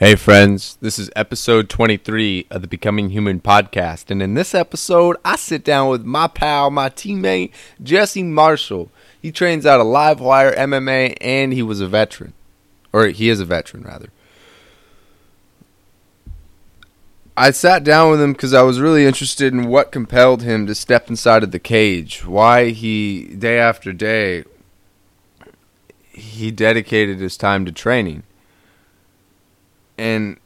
Hey, friends, this is episode 23 of the Becoming Human podcast. And in this episode, I sit down with my pal, my teammate, Jesse Marshall. He trains out of Livewire MMA and he was a veteran. Or he is a veteran, rather. I sat down with him because I was really interested in what compelled him to step inside of the cage. Why he, day after day, he dedicated his time to training and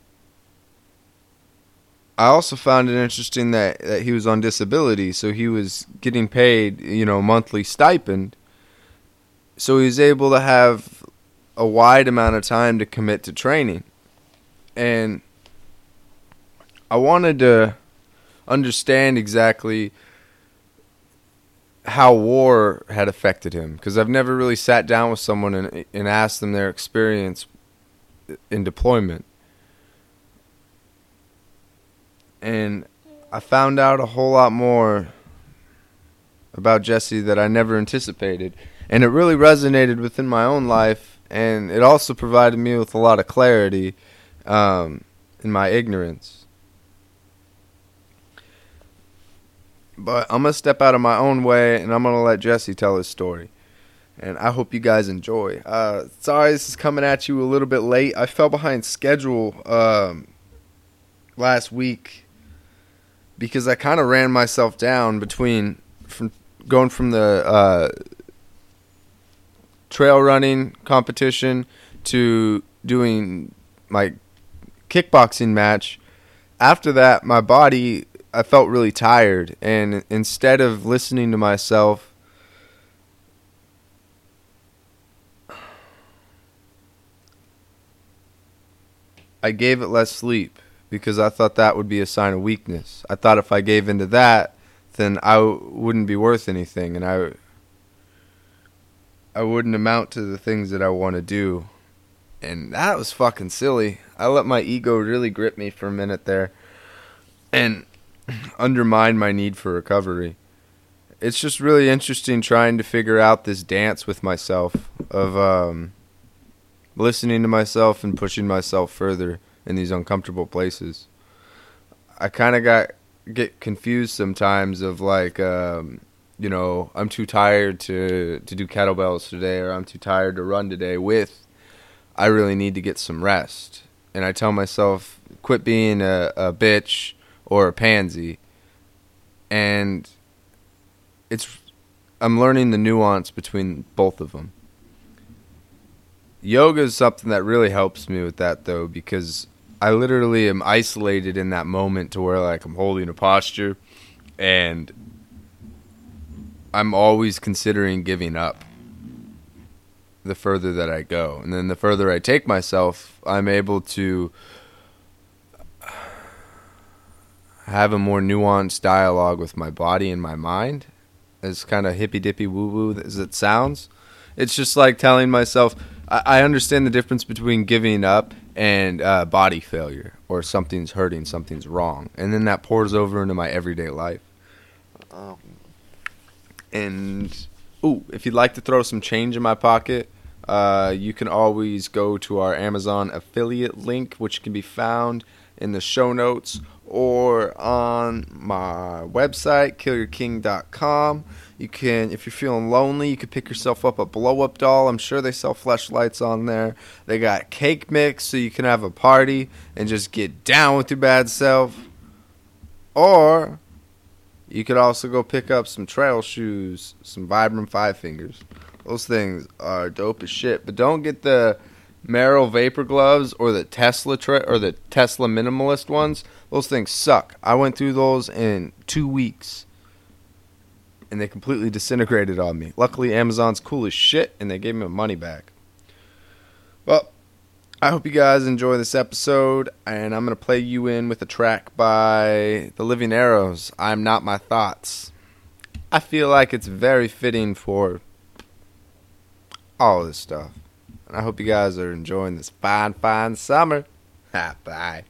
I also found it interesting that, that he was on disability, so he was getting paid, you know, monthly stipend. So he was able to have a wide amount of time to commit to training. And I wanted to understand exactly how war had affected him because I've never really sat down with someone and, and asked them their experience in deployment and I found out a whole lot more about Jesse that I never anticipated. And it really resonated within my own life, and it also provided me with a lot of clarity um, in my ignorance. But I'm going to step out of my own way, and I'm going to let Jesse tell his story. And I hope you guys enjoy. Uh, sorry, this is coming at you a little bit late. I fell behind schedule um, last week because I kind of ran myself down between from going from the uh, trail running competition to doing my kickboxing match. After that, my body I felt really tired, and instead of listening to myself. I gave it less sleep because I thought that would be a sign of weakness. I thought if I gave into that, then I w- wouldn't be worth anything, and I I wouldn't amount to the things that I want to do. And that was fucking silly. I let my ego really grip me for a minute there, and undermine my need for recovery. It's just really interesting trying to figure out this dance with myself of um, listening to myself and pushing myself further in these uncomfortable places. I kind of got get confused sometimes of like um, you know I'm too tired to to do kettlebells today or I'm too tired to run today with I really need to get some rest and I tell myself quit being a, a bitch or a pansy and it's I'm learning the nuance between both of them. Yoga is something that really helps me with that though because I literally am isolated in that moment to where like I'm holding a posture and I'm always considering giving up the further that I go. And then the further I take myself, I'm able to have a more nuanced dialogue with my body and my mind. As kind of hippy dippy woo woo as it sounds, it's just like telling myself, I, I understand the difference between giving up and uh, body failure or something's hurting, something's wrong, and then that pours over into my everyday life. Um, and ooh, if you'd like to throw some change in my pocket, uh, you can always go to our Amazon affiliate link, which can be found in the show notes or on my website, killyourking.com. You can, if you're feeling lonely, you could pick yourself up a blow up doll. I'm sure they sell flashlights on there. They got cake mix so you can have a party and just get down with your bad self. Or you could also go pick up some trail shoes, some Vibram Five Fingers. Those things are dope as shit. But don't get the Merrell Vapor gloves or the Tesla tra- or the Tesla minimalist ones. Those things suck. I went through those in two weeks and they completely disintegrated on me. Luckily, Amazon's cool as shit, and they gave me my money back. Well, I hope you guys enjoy this episode, and I'm going to play you in with a track by The Living Arrows, I'm Not My Thoughts. I feel like it's very fitting for all this stuff. And I hope you guys are enjoying this fine, fine summer. Bye.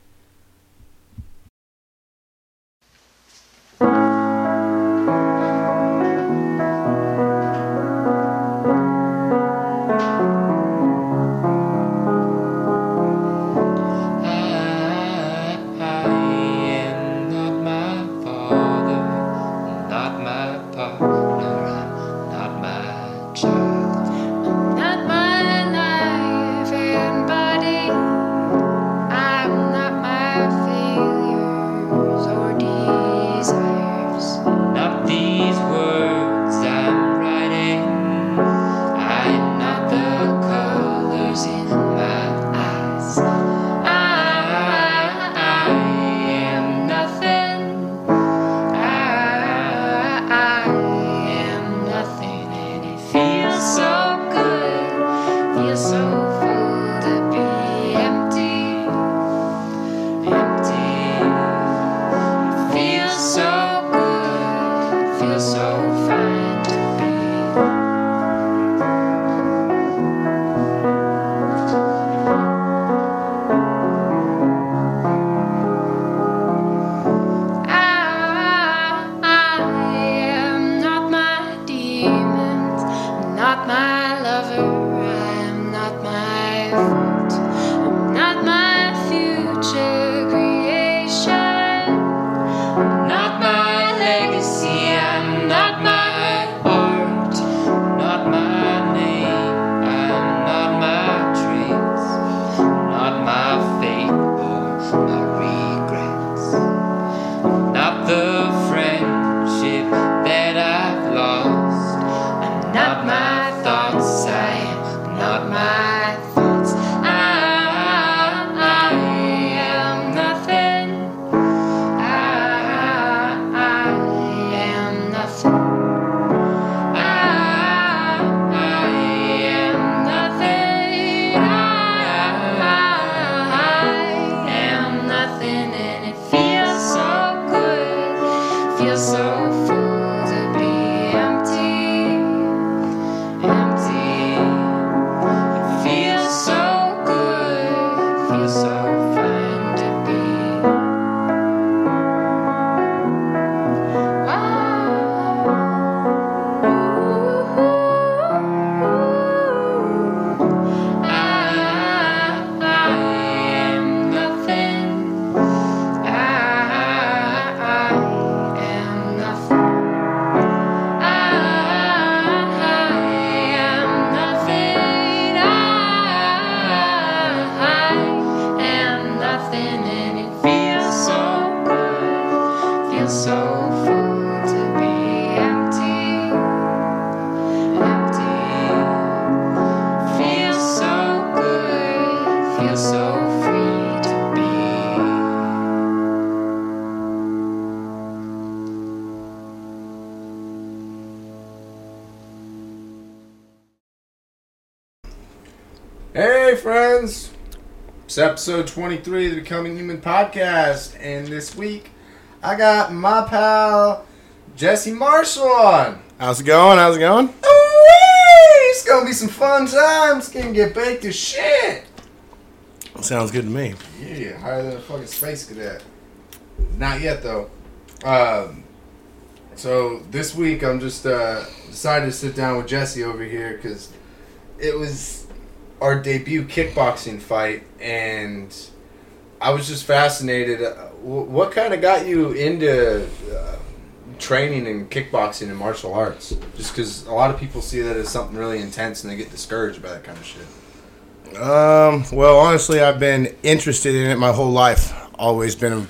Hey, friends! It's episode 23 of the Becoming Human podcast, and this week I got my pal Jesse Marshall on. How's it going? How's it going? Ooh-wee! It's gonna be some fun times. It's gonna get baked as shit. Sounds good to me. Yeah, higher than a fucking space cadet. Not yet though. Um, so this week I'm just uh, decided to sit down with Jesse over here because it was our debut kickboxing fight, and I was just fascinated. Uh, what kind of got you into uh, training in kickboxing and martial arts? Just because a lot of people see that as something really intense, and they get discouraged by that kind of shit. Um, well, honestly, I've been interested in it my whole life. Always been a,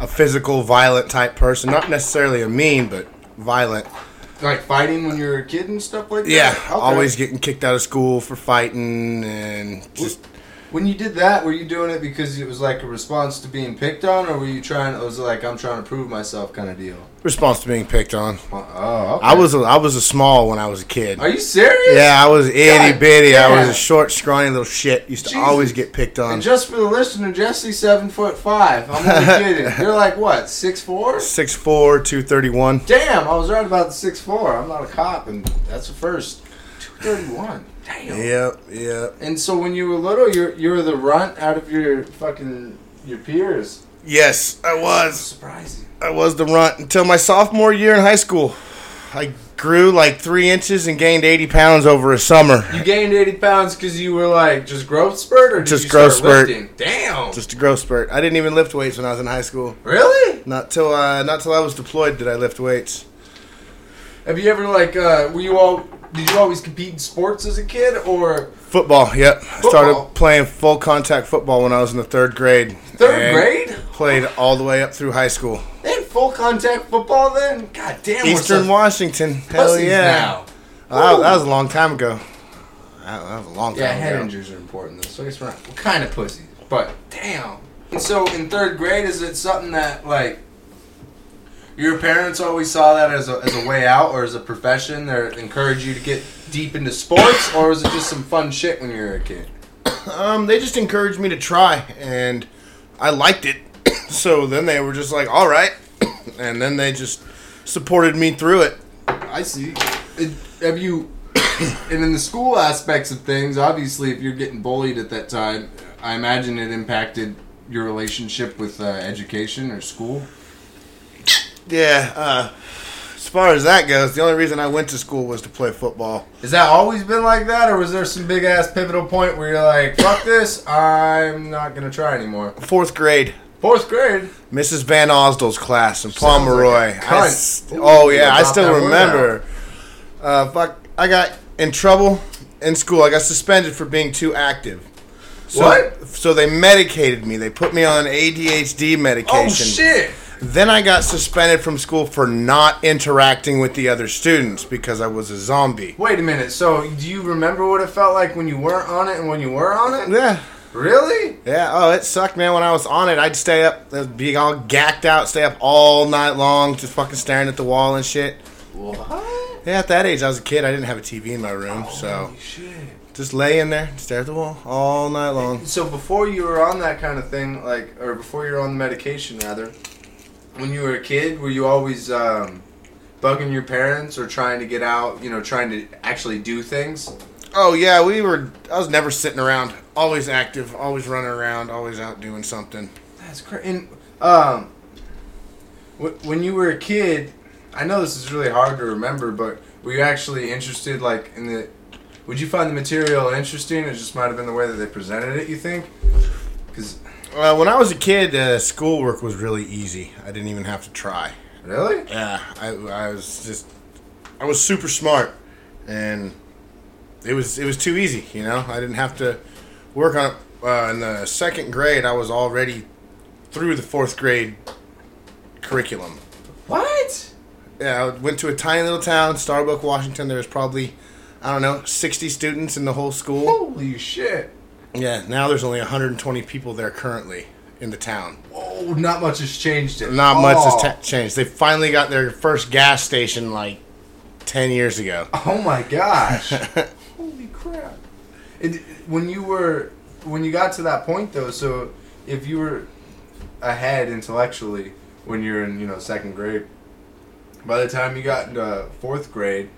a physical, violent type person. Not necessarily a mean, but violent. Like fighting when you were a kid and stuff like Yeah, that. Okay. always getting kicked out of school for fighting and just When you did that, were you doing it because it was like a response to being picked on, or were you trying? It was like I'm trying to prove myself kind of deal? response to being picked on. Oh, okay. I was a, I was a small when I was a kid. Are you serious? Yeah, I was itty God bitty. I was a short, scrawny little shit. Used to Jesus. always get picked on. And just for the listener, Jesse's seven foot five. I'm only kidding. You're like what, six four? Six four, two thirty one. Damn, I was right about the six four. I'm not a cop, and that's the first. Two thirty one. Damn. Yep, yep. And so when you were little, you're you were the runt out of your fucking your peers. Yes, I was. Surprising. I was the runt until my sophomore year in high school. I grew like three inches and gained 80 pounds over a summer. You gained 80 pounds because you were like just growth spurt or Just growth spurt. lifting? Damn. Just a growth spurt. I didn't even lift weights when I was in high school. really? Not till uh, not till I was deployed did I lift weights. Have you ever like uh were you all did you always compete in sports as a kid or Football, yep. I Football? started playing full contact football when I was in the third grade. third grade? Played all the way up through high school. They had full contact football then? God damn, Eastern Washington. Hell yeah. now. That, that was a long time ago. That, was a long time Yeah, head injuries are important though. So I guess we're not we're kind of pussies, but damn. And so in third grade, is it something that like your parents always saw that as a, as a way out or as a profession? They encourage you to get deep into sports, or was it just some fun shit when you were a kid? Um, they just encouraged me to try, and I liked it. so then they were just like, "All right," and then they just supported me through it. I see. It, have you? and in the school aspects of things, obviously, if you're getting bullied at that time, I imagine it impacted your relationship with uh, education or school. Yeah. Uh, as far as that goes, the only reason I went to school was to play football. Has that always been like that, or was there some big ass pivotal point where you're like, "Fuck this, I'm not gonna try anymore"? Fourth grade, Fourth grade. Mrs. Van Osdale's class in like Pomeroy. a I cunt. s- Ooh, oh yeah, I still remember. Uh, fuck, I got in trouble in school. I got suspended for being too active. So, What? So they medicated me. They put me on ADHD medication. Oh shit! Then I got suspended from school for not interacting with the other students because I was a zombie. Wait a minute. So, do you remember what it felt like when you weren't on it and when you were on it? Yeah. Really? Yeah, oh, it sucked, man. When I was on it, I'd stay up, uh, be all gacked out, stay up all night long, just fucking staring at the wall and shit. What? Yeah, at that age, I was a kid. I didn't have a TV in my room, so Holy shit. just lay in there, stare at the wall all night long. So before you were on that kind of thing, like, or before you were on the medication, rather, when you were a kid, were you always um, bugging your parents or trying to get out? You know, trying to actually do things. Oh yeah, we were. I was never sitting around. Always active. Always running around. Always out doing something. That's crazy. And um, wh- when you were a kid, I know this is really hard to remember, but were you actually interested, like in the? Would you find the material interesting? It just might have been the way that they presented it. You think? Because Uh, when I was a kid, uh, schoolwork was really easy. I didn't even have to try. really, Yeah, I, I was just, I was super smart, and it was it was too easy. You know, I didn't have to work on it. Uh, in the second grade, I was already through the fourth grade curriculum. what? Yeah, I went to a tiny little town, Starbuck, Washington. There was probably, I don't know, sixty students in the whole school. Holy shit! Yeah, now there's only 120 people there currently in the town. Oh, not much has changed. It. Not much has Oh. ta- changed. They finally got their first gas station like 10 years ago. Oh my gosh! Holy crap! It, when you were when you got to that point though, so if you were ahead intellectually when you're in you know second grade, by the time you got into fourth grade,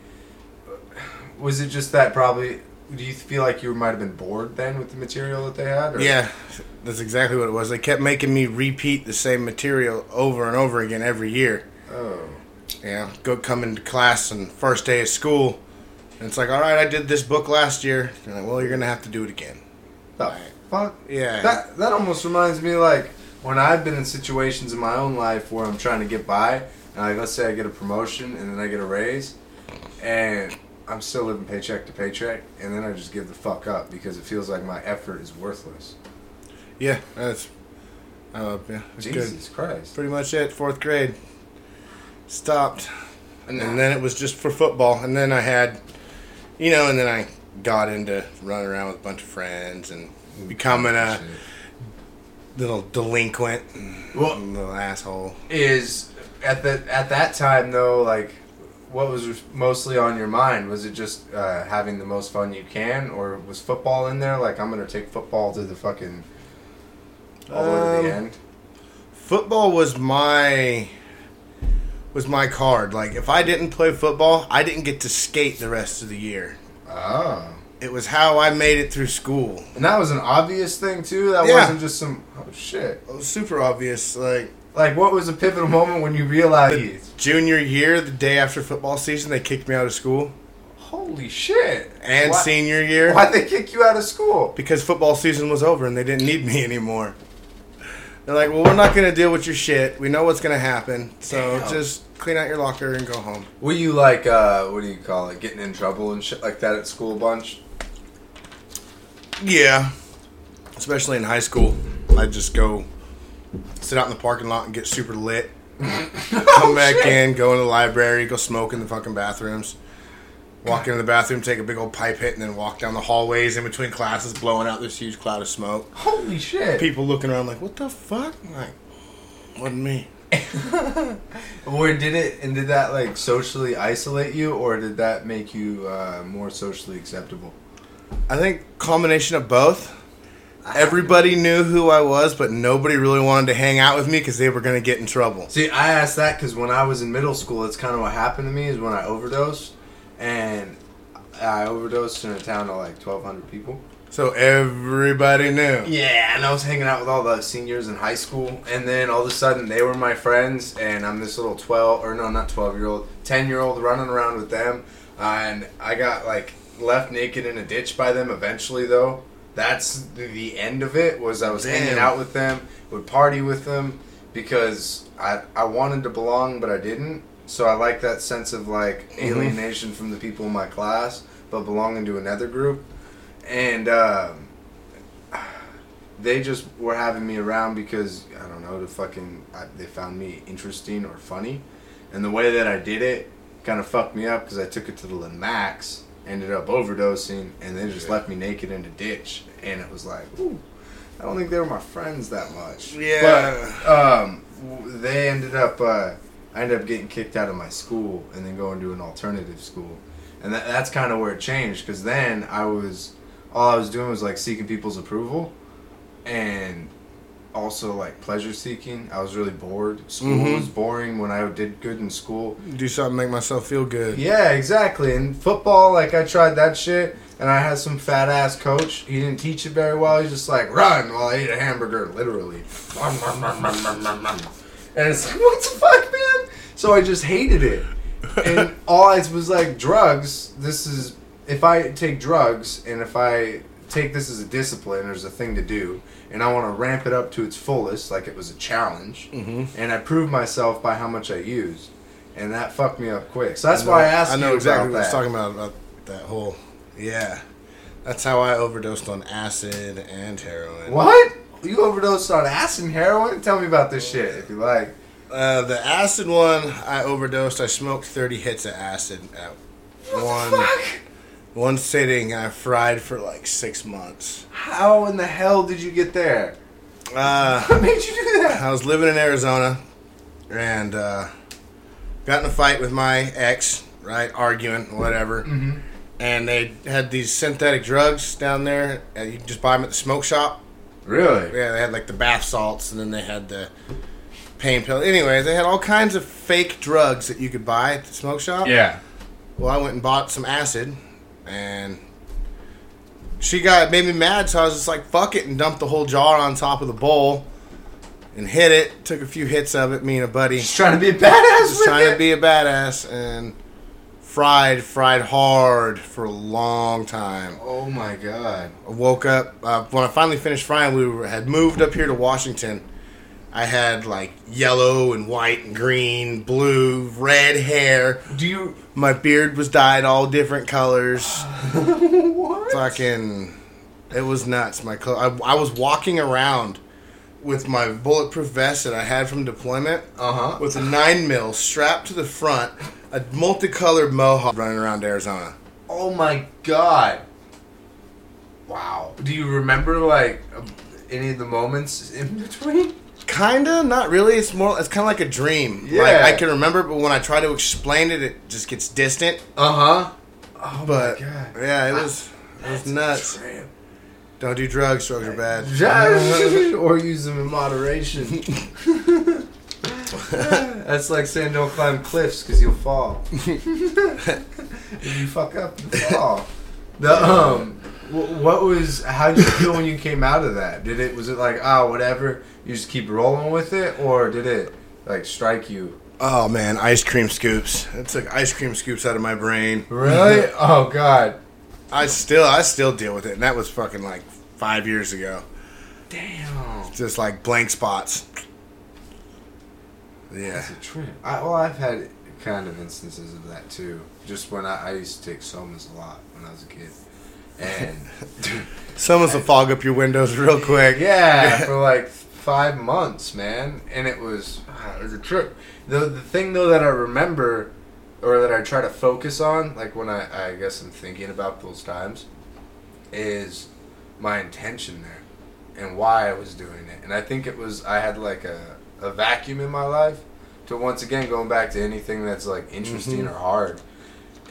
was it just that probably? Do you feel like you might have been bored then with the material that they had? Or? Yeah, that's exactly what it was. They kept making me repeat the same material over and over again every year. Oh. Know, go come into class and first day of school, and it's like, all right, I did this book last year. They're like, well, you're gonna have to do it again. The fuck. Yeah. That that almost reminds me like when I've been in situations in my own life where I'm trying to get by, and like let's say I get a promotion and then I get a raise, and I'm still living paycheck to paycheck, and then I just give the fuck up because it feels like my effort is worthless. yeah, that's. Uh, yeah, it's good. Jesus Christ. Pretty much it. Fourth grade. Stopped. And, and then it was just for football and then i had you know and then i got into running around with a bunch of friends and becoming a little delinquent Well- little asshole is at the at that time though like what was mostly on your mind? Was it just uh, having the most fun you can or was football in there? Like i'm gonna take football to the fucking all the way to the Um, end. football was my was my card. Like if i didn't play football i didn't get to skate the rest of the year. Oh. It was how i made it through school. And that was an obvious thing too? That Yeah. wasn't just some oh shit. It was super obvious like like what was a pivotal moment when you realized junior year the day after football season they kicked me out of school holy shit and Why- senior year why'd they kick you out of school because football season was over and they didn't need me anymore. They're like, well, we're not going to deal with your shit. We know what's going to happen. So Damn. just clean out your locker and go home. were you like uh what do you call it getting in trouble and shit like that at school a bunch Yeah. Especially in high school. I'd just go sit out in the parking lot and get super lit. Come back in, go in the library, go smoke in the fucking bathrooms. Walk into the bathroom, take a big old pipe hit, and then walk down the hallways in between classes, blowing out this huge cloud of smoke. holy shit People looking around like, what the fuck? I'm like, wasn't me. Or did it and did that like socially isolate you, or did that make you uh, more socially acceptable? I think combination of both. Everybody knew who I was, but nobody really wanted to hang out with me because they were going to get in trouble. See, I asked that because when I was in middle school, it's kind of what happened to me is when I overdosed, and I overdosed in a town of like twelve hundred people. So everybody knew. Yeah, and I was hanging out with all the seniors in high school, and then all of a sudden they were my friends, and I'm this little twelve or no, not twelve year old, ten year old running around with them, uh, and I got like left naked in a ditch by them. Eventually, though, that's the, the end of it. Was I was hanging out with them, would party with them, because I I wanted to belong, but I didn't. So I like that sense of like alienation from the people in my class, but belonging to another group, and. Um, they just were having me around because I don't know to fucking I, they found me interesting or funny, and the way that I did it kind of fucked me up because I took it to the max, ended up overdosing, and they just left me naked in a ditch, and it was like, ooh, I don't think they were my friends that much. Yeah. but um, they ended up uh, I ended up getting kicked out of my school and then going to an alternative school, and that, that's kind of where it changed because then I was all I was doing was like seeking people's approval and also like pleasure seeking. I was really bored. School Mhm. was boring when I did good in school. Do something make myself feel good. Yeah, exactly. And football, like I tried that shit, and I had some fat ass coach. He didn't teach it very well. He's just like run while I ate a hamburger, literally. And it's like, what the fuck, man? So I just hated it. And all I was like, drugs, this is, if I take drugs and if I take this as a discipline or as a thing to do, and I want to ramp it up to its fullest, like it was a challenge, Mm-hmm. and I proved myself by how much I used. And that fucked me up quick. So that's why I asked I know exactly what I was talking about about that whole. Yeah, that's how I overdosed on acid and heroin. What? You overdosed on acid and heroin? Tell me about this shit, if you like. Uh, the acid one, I overdosed. I smoked thirty hits of acid at one Fuck! one sitting. I fried for like six months. How in the hell did you get there? Uh, What made you do that? I was living in Arizona, and uh, got in a fight with my ex. Right, arguing, whatever. Mm-hmm. And they had these synthetic drugs down there. And you just buy them at the smoke shop. Really? Yeah, they had like the bath salts, and then they had the pain pill. Anyway, they had all kinds of fake drugs that you could buy at the smoke shop. Yeah. Well, I went and bought some acid, and she got made me mad, so I was just like, "Fuck it," and dumped the whole jar on top of the bowl, and hit it. Took a few hits of it. Me and a buddy Just trying to be a badass just trying it? to be a badass, and fried, fried hard for a long time. Oh my god. I woke up uh, when I finally finished frying. We were, had moved up here to Washington. I had like yellow and white and green, blue, red hair. Do you. My beard was dyed all different colors. what? Fucking, it was nuts. My clo- I, I was walking around with my bulletproof vest that I had from deployment Uh huh. with a nine mil strapped to the front, a multicolored mohawk running around Arizona. Oh my god. Wow. Do you remember, like, uh, any of the moments in between? Kinda, not really. It's more. It's kind of like a dream. Yeah. Like I can remember, but when I try to explain it, it just gets distant. Uh huh. Oh But my god. yeah, it was. It was nuts. Trip. Don't do drugs. Drugs are bad. or use them in moderation. That's like saying don't climb cliffs because you'll fall. if you fuck up, you fall. The um, what was? How did you feel when you came out of that? Did it? Was it like ah whatever? You just keep rolling with it, or did it like strike you? Oh man, ice cream scoops. It took ice cream scoops out of my brain. Really? oh god. I still, I still deal with it, and that was fucking like five years ago. Damn. Just like blank spots. Yeah. That's a trip. I, well, I've had kind of instances of that too. Just when I, I used to take somas a lot when I was a kid, and Someone's will fog up your windows real quick. yeah, for like five months, man, and it was ah, it was a trip. The the thing though that I remember, or that I try to focus on, like when I I guess I'm thinking about those times, is my intention there, and why I was doing it, and I think it was I had like a a vacuum in my life. To once again going back to anything that's like interesting Mhm. or hard,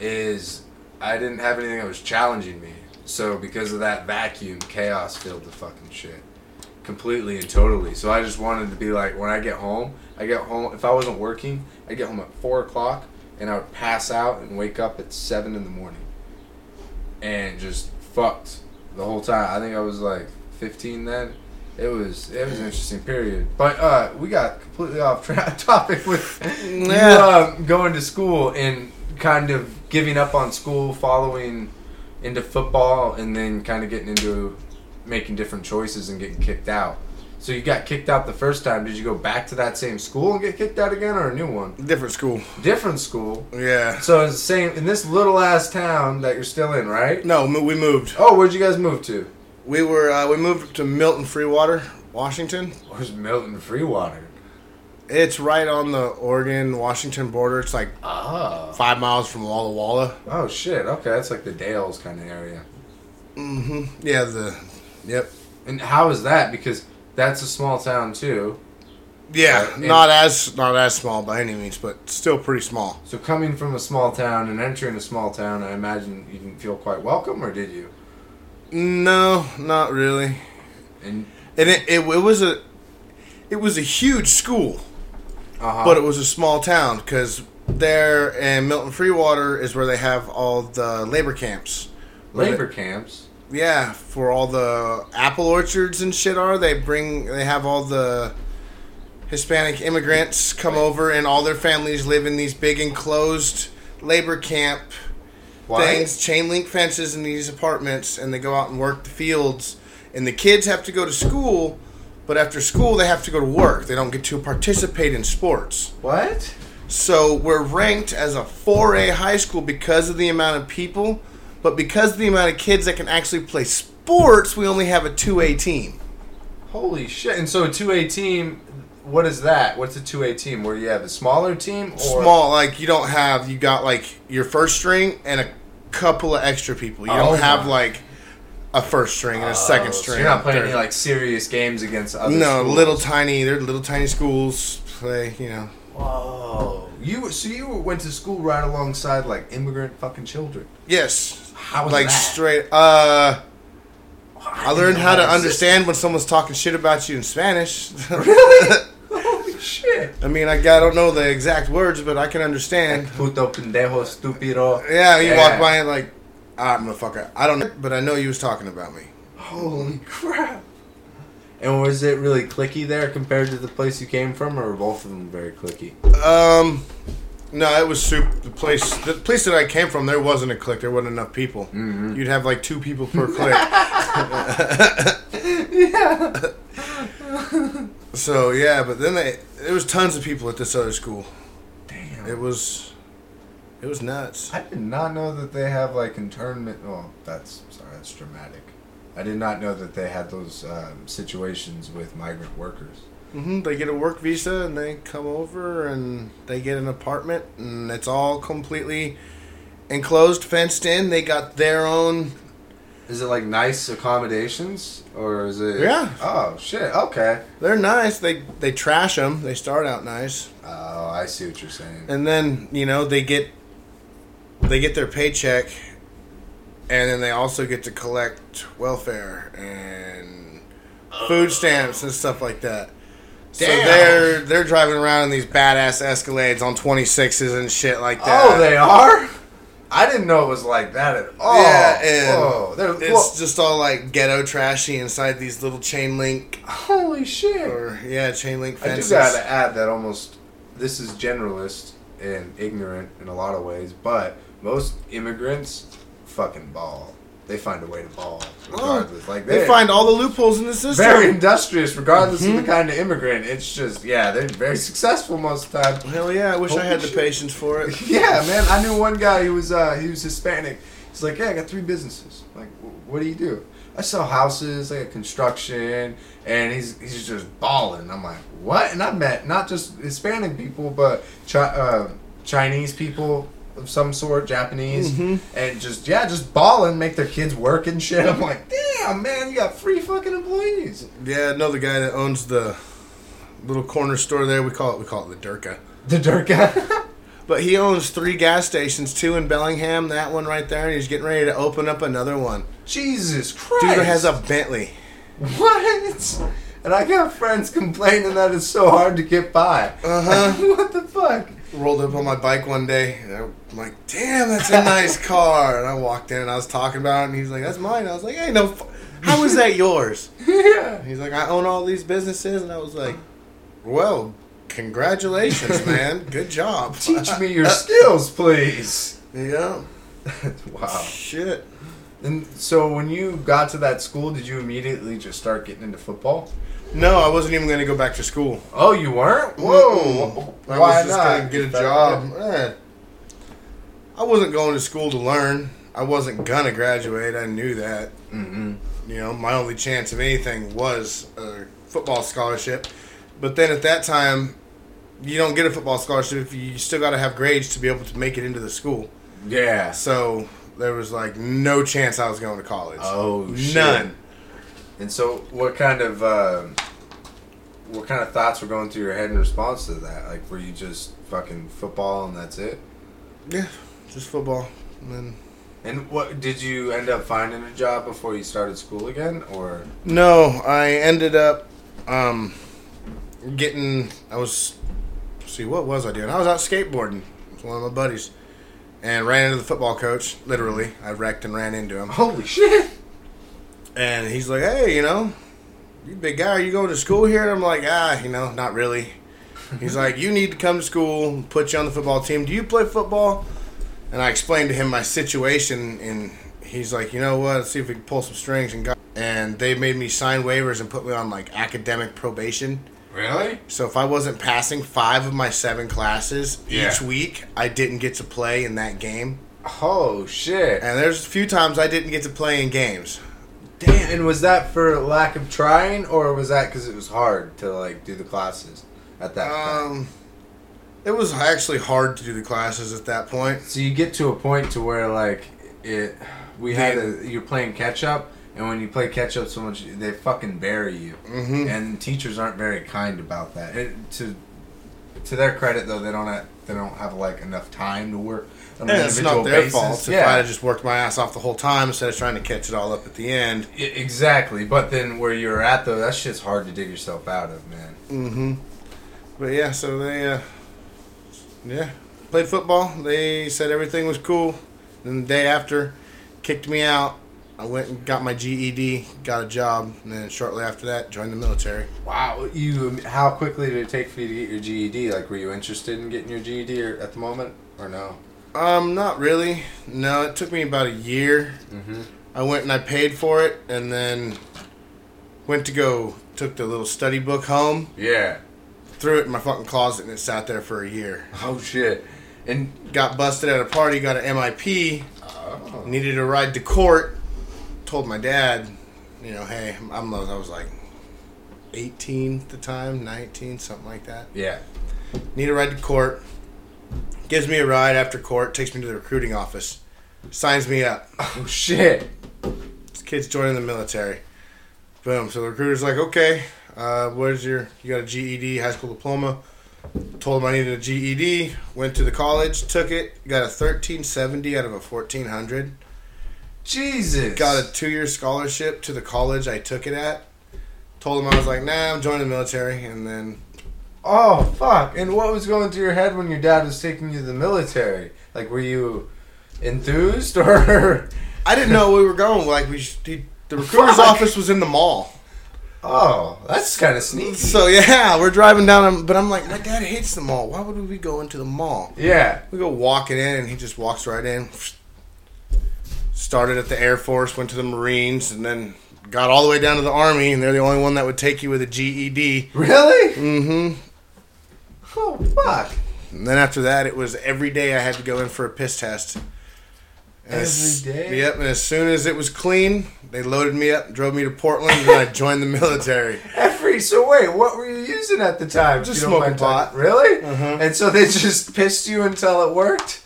is I didn't have anything that was challenging me. So because of that vacuum, chaos filled the fucking shit completely and totally. So I just wanted to be like, when I get home, I get home. If I wasn't working, I get home at four o'clock, and I would pass out and wake up at seven in the morning, and just fucked the whole time. I think I was like fifteen then. It was it was an interesting period, but uh, we got completely off tra- topic with you Yeah. um, going to school and kind of giving up on school, following into football, and then kind of getting into making different choices and getting kicked out. So you got kicked out the first time. Did you go back to that same school and get kicked out again, or a new one? Different school. Different school. Yeah. So it's the same in this little ass town that you're still in, right? No, we moved. Oh, where'd you guys move to? We were uh, we moved to Milton Freewater, Washington. Where's Milton Freewater? It's right on the Oregon Washington border. It's like Ah. five miles from Walla Walla. Oh shit. Okay, that's like the Dalles kind of area. Mm-hmm. Yeah. The. Yep. And how is that? Because that's a small town too. Yeah. And- not as not as small by any means, but still pretty small. So coming from a small town and entering a small town, I imagine you didn't feel quite welcome, or did you? No, not really. And And it, it, it was a it was a huge school, uh but it was a small town because there in Milton Freewater is where they have all the labor camps Labor camps. Yeah, for all the apple orchards and shit are they bring they have all the Hispanic immigrants come over and all their families live in these big enclosed labor camp things, chain link fences in these apartments, and they go out and work the fields. And the kids have to go to school, but after school they have to go to work. They don't get to participate in sports. What? So we're ranked as a 4A high school because of the amount of people, but because of the amount of kids that can actually play sports, we only have a 2A team. Holy shit! And so a two A team. What is that? What's a two A team? Where you have a smaller team or Small, like you don't have, you got like your first string and a couple of extra people. You Oh don't have my. like a first string and a Oh, second so string. you're not playing any like serious games against other. no, schools. little tiny, they're little tiny schools play, you know. Whoa! You were- so you went to school right alongside like immigrant fucking children. Yes. How was like that? straight, uh, I didn't learned how to existed. understand when someone's talking shit about you in Spanish. Really? Holy shit! I mean, I, I don't know the exact words, but I can understand. Puto pendejo stupido. Yeah, you Yeah. walk by and like, ah, motherfucker. I don't know, but I know you was talking about me. Holy crap! And was it really cliquey there compared to the place you came from, or were both of them very cliquey? Um, no, it was soup. The place, the place that I came from, there wasn't a clique. There wasn't enough people. Mm-hmm. You'd have like two people per clique. yeah. so yeah, but then they, there was tons of people at this other school. Damn. It was, it was nuts. I did not know that they have like internment. Oh, that's sorry, that's dramatic. I did not know that they had those um, situations with migrant workers. hmm They get a work visa and they come over and they get an apartment and it's all completely enclosed, fenced in. They got their own. Is it like nice accommodations, or is it? Yeah. Oh shit. Okay. They're nice. They they trash them. They start out nice, Oh, I see what you're saying. and then you know they get they get their paycheck, and then they also get to collect welfare and food stamps and stuff like that. So they're they're driving around in these badass Escalades on 26s and shit like that. Oh, they are. I didn't know it was like that at all. Yeah, and Whoa. It's just all like ghetto trashy inside these little chain link holy shit. or yeah chain link fences. I do gotta add that almost this is generalist and ignorant in a lot of ways, but most immigrants fucking ball. They find a way to ball regardless. like They find all the loopholes in the system. very industrious, regardless Mm-hmm. of the kind of immigrant. It's just yeah, they're very successful most of the time. Hell yeah! I wish I Holy had the patience for it. Yeah, man. I knew one guy. He was uh, he was Hispanic. He's like, yeah, I got three businesses. I'm like, what do you do? I sell houses, I got construction, and he's he's just balling. I'm like, what? And I met not just Hispanic people, but chi- uh, Chinese people of some sort, Japanese, Mhm. and just yeah, just balling, make their kids work and shit. I'm like, damn, man, you got free fucking employees. Yeah, another guy that owns the little corner store there. We call it we call it the Durka. The guy. But he owns three gas stations, two in Bellingham, that one right there, and he's getting ready to open up another one. Jesus Christ. Dude has a Bentley. What? And I got friends complaining that it's so hard to get by. Uh-huh. what the fuck? Rolled up on my bike one day, I'm like, "Damn, that's a nice car." And I walked in, and I was talking about it, and he's like, "That's mine." I was like, "Hey, no, f- how is that yours?" yeah. He's like, "I own all these businesses," and I was like, "Well, congratulations, man. Good job." Teach me your skills, please. Yeah. wow. Shit. And so when you got to that school, did you immediately just start getting into football? No, I wasn't even going to go back to school. Oh, you weren't? Mm-mm. Whoa. I Why was just not? going to get a job. Eh. I wasn't going to school to learn. I wasn't going to graduate. I knew that. Mm-mm. You know, my only chance of anything was a football scholarship. But then at that time, you don't get a football scholarship if you still got to have grades to be able to make it into the school. Yeah. So there was like no chance I was going to college. Oh, shit. None. And so, what kind of uh, what kind of thoughts were going through your head in response to that? Like, were you just fucking football and that's it? Yeah, just football. And then And what did you end up finding a job before you started school again, or No, I ended up um, getting. I was. See, what was I doing? I was out skateboarding with one of my buddies, and ran into the football coach. Literally, I wrecked and ran into him. Holy shit! And he's like, "Hey, you know, you big guy, are you going to school here?" And I'm like, "Ah, you know, not really." He's like, "You need to come to school, put you on the football team. Do you play football?" And I explained to him my situation, and he's like, "You know what? Let's see if we can pull some strings." And got, and they made me sign waivers and put me on like academic probation. Really? So if I wasn't passing five of my seven classes Yeah. each week, I didn't get to play in that game. Oh shit! And there's a few times I didn't get to play in games. Damn. And was that for lack of trying, or was that because it was hard to like do the classes at that time? Um, It was actually hard to do the classes at that point. So you get to a point to where like it, we had a, you're playing catch up, and when you play catch up so much, they fucking bury you, Mhm. and teachers aren't very kind about that. It, to to their credit though, they don't have, they don't have like enough time to work. On And it's not their basis. fault if Yeah, I had just worked my ass off the whole time instead of trying to catch it all up at the end. Exactly. But then where you're at though, that shit's hard to dig yourself out of, man. Mm-hmm. But yeah, so they, uh, yeah, played football. They said everything was cool. Then the day after, kicked me out. I went and got my GED, got a job, and then shortly after that, joined the military. Wow, you how quickly did it take for you to get your GED? Like, were you interested in getting your GED or, at the moment, or no? Um, not really. No, it took me about a year. Mm-hmm. I went and I paid for it, and then went to go took the little study book home, Yeah. Threw it in my fucking closet, and it sat there for a year. Oh shit. And Got busted at a party, got an MIP, oh. needed a ride to court. Told my dad, you know, hey, I'm I was like 18 at the time, 19, something like that. yeah. Need a ride to court. Gives me a ride after court, takes me to the recruiting office, signs me up. Oh shit. This kid's joining the military. Boom. So the recruiter's like, okay, uh, what is your, you got a GED, high school diploma. Told him I needed a GED. Went to the college, took it, got a 1370 out of a 1400. Jesus. Got a two year scholarship to the college I took it at. Told him I was like, nah, I'm joining the military. And then, Oh fuck. And what was going through your head when your dad was taking you to the military? Like, were you enthused or? I didn't know we were going. Like, we, the, the recruiter's Fuck. office was in the mall. Oh, that's kind of sneaky. So, yeah, we're driving down, but I'm like, my dad hates the mall. Why would we go into the mall? Yeah. We go walking in, and he just walks right in. Started at the Air Force, went to the Marines, and then got all the way down to the Army, and they're the only one that would take you with a GED. Really? Mm-hmm. Oh fuck. And then after that, it was every day I had to go in for a piss test. And as- Every day? Yep. And as soon as it was clean, they loaded me up, drove me to Portland, and I joined the military. Every so wait, what were you using at the time? Just if you don't smoking pot. Really? Mhm. And so they just pissed you until it worked.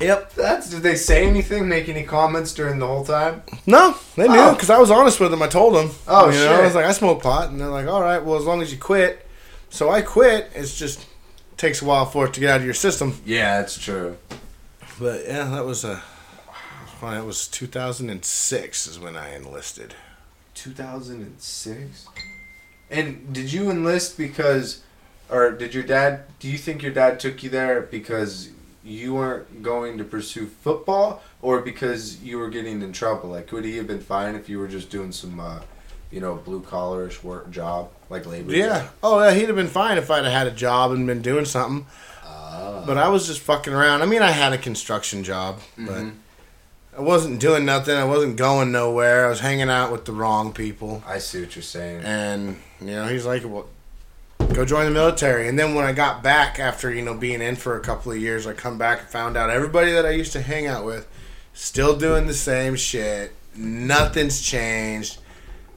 Yep. That's. Did they say anything? Make any comments during the whole time? No, they knew Oh. because I was honest with them. I told them. Oh, you know, shit. I was like, I smoke pot, and they're like, all right, well, as long as you quit. So I quit. It's just takes a while for it to get out of your system. Yeah, that's true. But yeah, that was a. Fine. It was 2006 is when I enlisted. 2006. And did you enlist because, or did your dad? Do you think your dad took you there because you weren't going to pursue football, or because you were getting in trouble? Like, would he have been fine if you were just doing some, uh, you know, blue collarish work job like labor? Yeah. Oh, yeah. He'd have been fine if I'd have had a job and been doing something. Ah. But I was just fucking around. I mean, I had a construction job, but Mhm. I wasn't doing nothing. I wasn't going nowhere. I was hanging out with the wrong people. I see what you're saying. And, you know, he's like, well, go join the military. And then when I got back after, you know, being in for a couple of years, I come back and found out everybody that I used to hang out with still doing the same shit. Nothing's changed.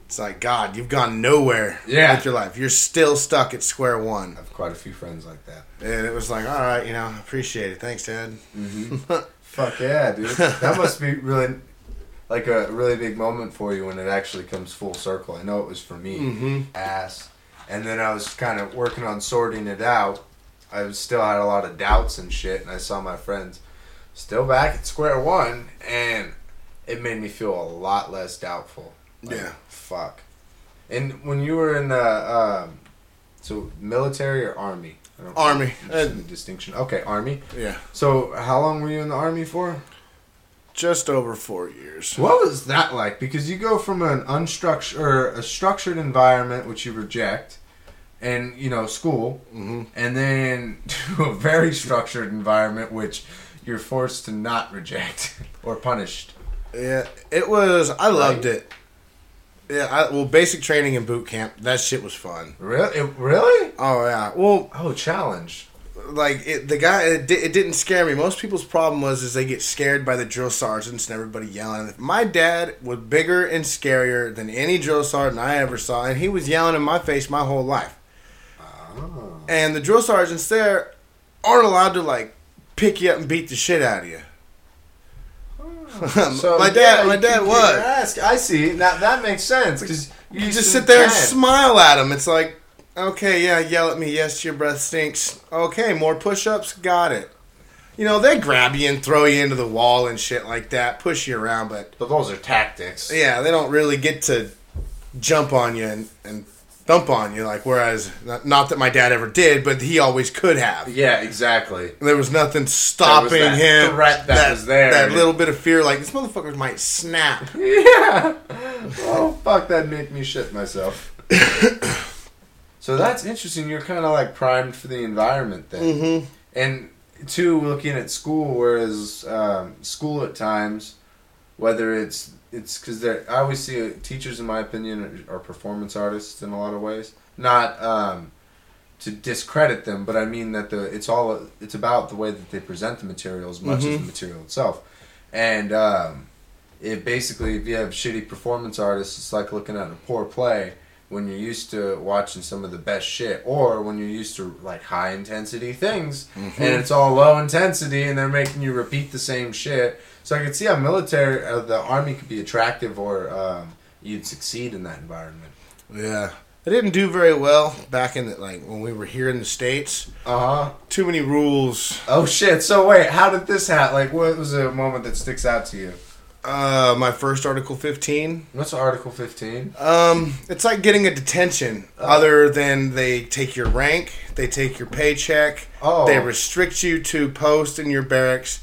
It's like, God, you've gone nowhere Yeah. with your life. You're still stuck at square one. I have quite a few friends like that. And it was like, all right, you know, appreciate it. Thanks, Dad. Fuck yeah, dude. that must be really like a really big moment for you when it actually comes full circle. I know it was for me. Mhm. Ass. And then I was kind of working on sorting it out. I was still had a lot of doubts and shit, and I saw my friends still back at square one, and it made me feel a lot less doubtful. Like, Yeah. Fuck. And when you were in the, um, so military or army? Army. the distinction. Okay, army. Yeah, So, how long were you in the army for? just over four years. What was that like? Because you go from an unstructured or a structured environment, which you reject, and you know school, hmm and then to a very structured environment, which you're forced to not reject or punished. Yeah, it was. I loved it. Yeah, I, well, basic training and boot camp. That shit was fun. Really? It, really? Oh yeah. Well, Oh, challenge. like it, the guy, it, it didn't scare me. Most people's problem was is they get scared by the drill sergeants and everybody yelling. My dad was bigger and scarier than any drill sergeant I ever saw, and he was yelling in my face my whole life. Oh. And the drill sergeants there aren't allowed to like pick you up and beat the shit out of you. my dad, my dad was. Ask. I see. Now that makes sense because you, You just sit there and smile at him. It's like, okay, yeah, yell at me. Yes, your breath stinks. Okay, more push-ups. Got it. You know, they grab you and throw you into the wall and shit like that, push you around, but But those are tactics. yeah, they don't really get to jump on you and, and thump on you. Like, whereas, not, that my dad ever did, but he always could have. Yeah, exactly. There was nothing stopping that him. threat that was there. That little bit of fear, like this motherfucker might snap. Yeah. Oh fuck, that made me shit myself. so that's interesting. You're kind of like primed for the environment then, Mm-hmm. and two, looking at school, whereas um, school at times, whether it's it's because they're. I always see uh, teachers, in my opinion, are, are performance artists in a lot of ways. Not um, to discredit them, but I mean that the it's all it's about the way that they present the material as much as Mhm. the material itself, and. Um, it basically if you have shitty performance artists it's like looking at a poor play when you're used to watching some of the best shit or when you're used to like high intensity things and it's all low intensity and they're making you repeat the same shit so i could see how military uh, the army could be attractive or um, you'd succeed in that environment Yeah. I didn't do very well back in the, like when we were here in the states. uh-huh Too many rules. oh shit so wait how did this happen like what was a moment that sticks out to you Uh, my first Article 15. what's article 15 Um, it's like getting a detention. Oh. Other than they take your rank, they take your paycheck, oh they restrict you to post in your barracks,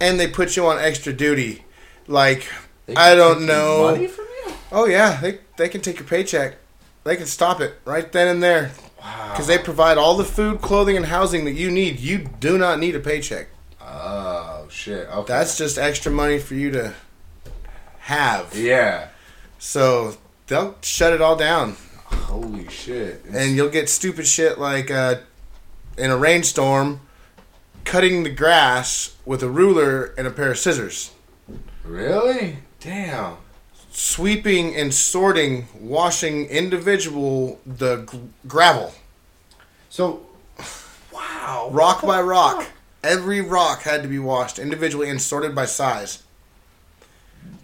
and they put you on extra duty. Like, They I don't take know. money from you oh yeah, they they can take your paycheck. They can stop it right then and there wow because they provide all the food, clothing, and housing that you need. You do not need a paycheck. Oh shit! Okay, That's just extra money for you to have. yeah. So they'll shut it all down, Holy shit! and you'll get stupid shit like uh, in a rainstorm, cutting the grass with a ruler and a pair of scissors, really, damn. sweeping and sorting, washing individual the g- gravel, So, wow, rock by rock. Every rock had to be washed individually and sorted by size.